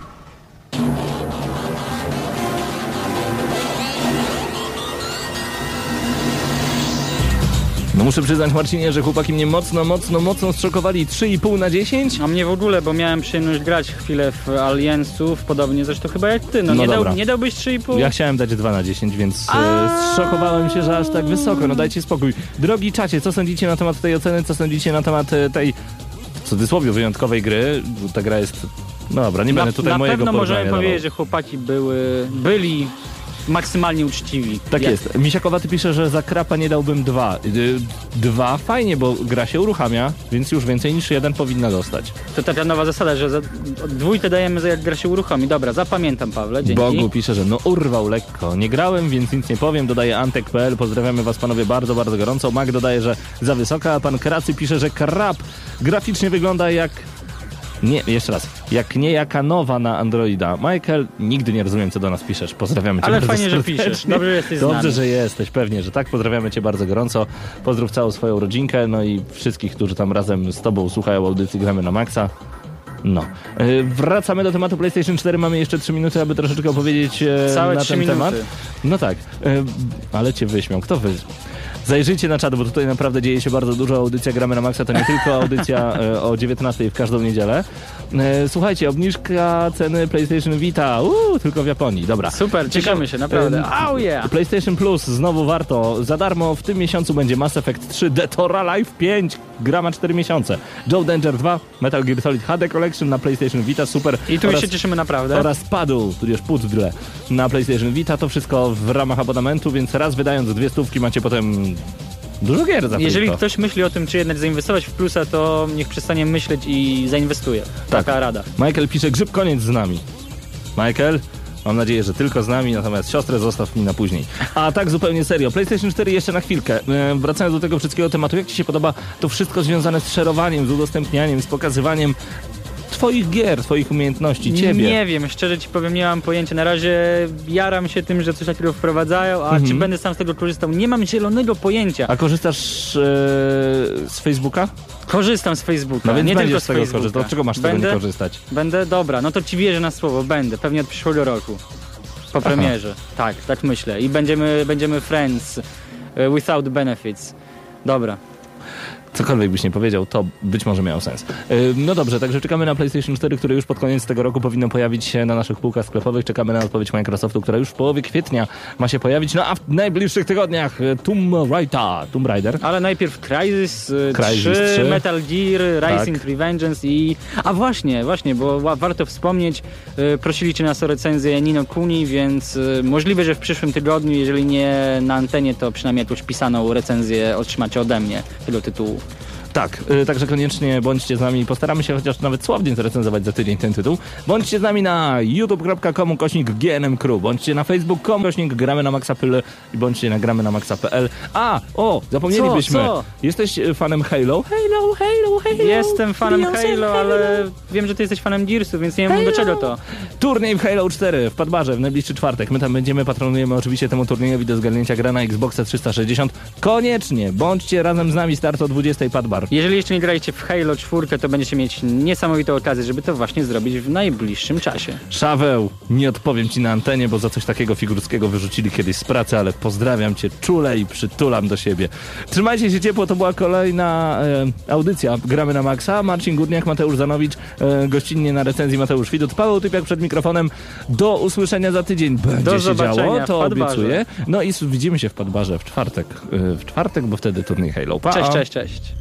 No muszę przyznać Marcinie, że chłopaki mnie mocno, mocno, mocno zszokowali 3,5 na 10. A mnie w ogóle, bo miałem przyjemność grać chwilę w Aliensów, podobnie zresztą chyba jak ty. No, No nie, dobra. dał, nie dałbyś 3,5? Ja chciałem dać 2 na 10, więc e, zszokowałem się, że aż tak wysoko. No dajcie spokój. Drogi czacie, co sądzicie na temat tej oceny? Co sądzicie na temat e, tej, w cudzysłowie, wyjątkowej gry? Bo Ta gra jest... No dobra, nie na, będę tutaj na mojego pewno możemy porównania powiedzieć, że chłopaki były, byli maksymalnie uczciwi. Tak Jak- jest. Misiakowaty pisze, że za krapa nie dałbym dwa. Y, Dwa fajnie, bo gra się uruchamia, więc już więcej niż jeden powinna dostać. To taka nowa zasada, że za, dwójkę dajemy za jak gra się uruchomi. Dobra, zapamiętam Pawle, dzięki. Bogu pisze, że no urwał lekko. Nie grałem, więc nic nie powiem. Dodaje Antek.pl. Pozdrawiamy was panowie bardzo, bardzo gorąco. Mag dodaje, że za wysoka, a pan Kracy pisze, że krab graficznie wygląda jak... Nie, jeszcze raz. Jak niejaka nowa na Androida. Michael, nigdy nie rozumiem, co do nas piszesz. Pozdrawiamy cię Ale bardzo fajnie, że serdecznie. piszesz. Dobrze, że jesteś z Dobrze, nami. że jesteś, pewnie, że tak. Pozdrawiamy cię bardzo gorąco. Pozdrów całą swoją rodzinkę, no i wszystkich, którzy tam razem z tobą słuchają audycji Gramy na Maxa. No. E, Wracamy do tematu PlayStation 4. Mamy jeszcze 3 minuty, aby troszeczkę opowiedzieć e, Całe na trzy ten minuty. temat. No tak, e, ale cię wyśmiał. Kto wy? Zajrzyjcie na czat, bo tutaj naprawdę dzieje się bardzo dużo. Audycja Gramy na Maxa to nie tylko audycja e, o 19 w każdą niedzielę. E, Słuchajcie, obniżka ceny PlayStation Vita, Uuu, tylko w Japonii. Dobra. Super, cieszymy się, naprawdę. Au yeah! PlayStation Plus znowu warto. Za darmo w tym miesiącu będzie Mass Effect 3 Detora Live 5. Gra ma 4 miesiące. Joe Danger 2, Metal Gear Solid HD Collection na PlayStation Vita, super. I tu oraz, się cieszymy naprawdę. oraz Padu, tudzież Puddle na PlayStation Vita. To wszystko w ramach abonamentu, więc raz wydając dwie stówki macie potem dużo gier za Jeżeli tylko. ktoś myśli o tym, czy jednak zainwestować w plusa, to niech przestanie myśleć i zainwestuje. Tak. Taka rada. Michael pisze, grzyb koniec z nami. Michael, mam nadzieję, że tylko z nami, natomiast siostrę zostaw mi na później. A tak zupełnie serio, PlayStation 4 jeszcze na chwilkę. E, wracając do tego wszystkiego tematu, jak Ci się podoba to wszystko związane z szerowaniem, z udostępnianiem, z pokazywaniem Twoich gier, Twoich umiejętności, Ciebie? Nie wiem, szczerze ci powiem, nie mam pojęcia. Na razie jaram się tym, że coś takiego wprowadzają, a Mhm. czy będę sam z tego korzystał, nie mam zielonego pojęcia. A korzystasz e, z Facebooka? Korzystam z Facebooka, No więc nie tylko z z tego Facebooka. korzystał. Dlaczego masz z tego będę, nie korzystać? Będę? Dobra, no to ci wierzę na słowo, będę. Pewnie od przyszłego roku. Po premierze. Tak, tak myślę. I będziemy, będziemy friends e, without benefits. Dobra. Cokolwiek byś nie powiedział, to być może miało sens. No dobrze, także czekamy na PlayStation 4, które już pod koniec tego roku powinno pojawić się na naszych półkach sklepowych. Czekamy na odpowiedź Microsoftu, która już w połowie kwietnia ma się pojawić. No a w najbliższych tygodniach e, Tomb Raider, Tomb Raider. Ale najpierw Crysis, y, Crysis 3, 3. Metal Gear, Rising Tak. Revengeance i... A właśnie, właśnie, bo wa- warto wspomnieć, y, prosiliście nas o recenzję Nino Kuni, więc y, możliwe, że w przyszłym tygodniu, jeżeli nie na antenie, to przynajmniej jakąś pisaną recenzję otrzymacie ode mnie tego tytułu. Tak, y, także koniecznie bądźcie z nami. Postaramy się chociaż nawet słownie zrecenzować za tydzień ten tytuł. Bądźcie z nami na youtube.com kośnik GNM Crew. Bądźcie na facebook.com kośnik gramy na maxa.pl i bądźcie na gramy na maxa.pl. A, o, zapomnielibyśmy. Co, co? Jesteś y, fanem Halo? Halo, Halo, Halo. Jestem fanem Beyoncé, Halo, ale wiem, że ty jesteś fanem Gearsów, więc nie wiem do Halo. czego to. Turniej w Halo 4 w Padbarze w najbliższy czwartek. My tam będziemy, patronujemy oczywiście temu turniejowi do zgarnięcia gra na Xboxa 360. Koniecznie, bądźcie razem z nami, start o 20 Padbar. Jeżeli jeszcze nie graliście w Halo 4, to będziecie mieć niesamowitą okazję, żeby to właśnie zrobić w najbliższym czasie. Szaweł, nie odpowiem ci na antenie, bo za coś takiego figurskiego wyrzucili kiedyś z pracy, ale pozdrawiam cię czule i przytulam do siebie. Trzymajcie się ciepło, to była kolejna e, audycja Gramy na Maxa. Marcin Górniak, Mateusz Zanowicz, e, gościnnie na recenzji Mateusz Widut, Paweł Typiak przed mikrofonem. Do usłyszenia za tydzień. Będzie Do się działo, to obiecuję. No i widzimy się w Padbarze w czwartek. E, w czwartek, bo wtedy turniej Halo. Pa! Cześć, cześć, cześć.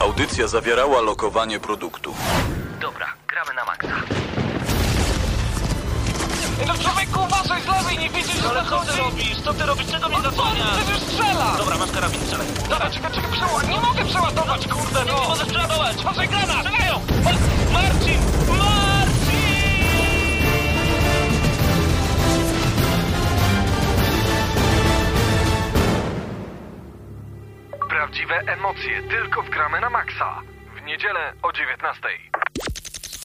Audycja zawierała lokowanie produktu. Dobra, gramy na maksa. No człowieku, uważaj z lewej, nie widzisz, że co ty robisz? Co ty robisz? Czego mnie zasłaniasz? Przecież strzela! Dobra, masz karabin, strzelaj. Dobra, czekaj, czekaj, przeładuj. Nie mogę przeładować, kurde, no! Nie możesz przeładować! Uważaj, granat! Strzelają! O, Marcin! Marcin! Prawdziwe emocje tylko w gramy na maksa. W niedzielę o 19.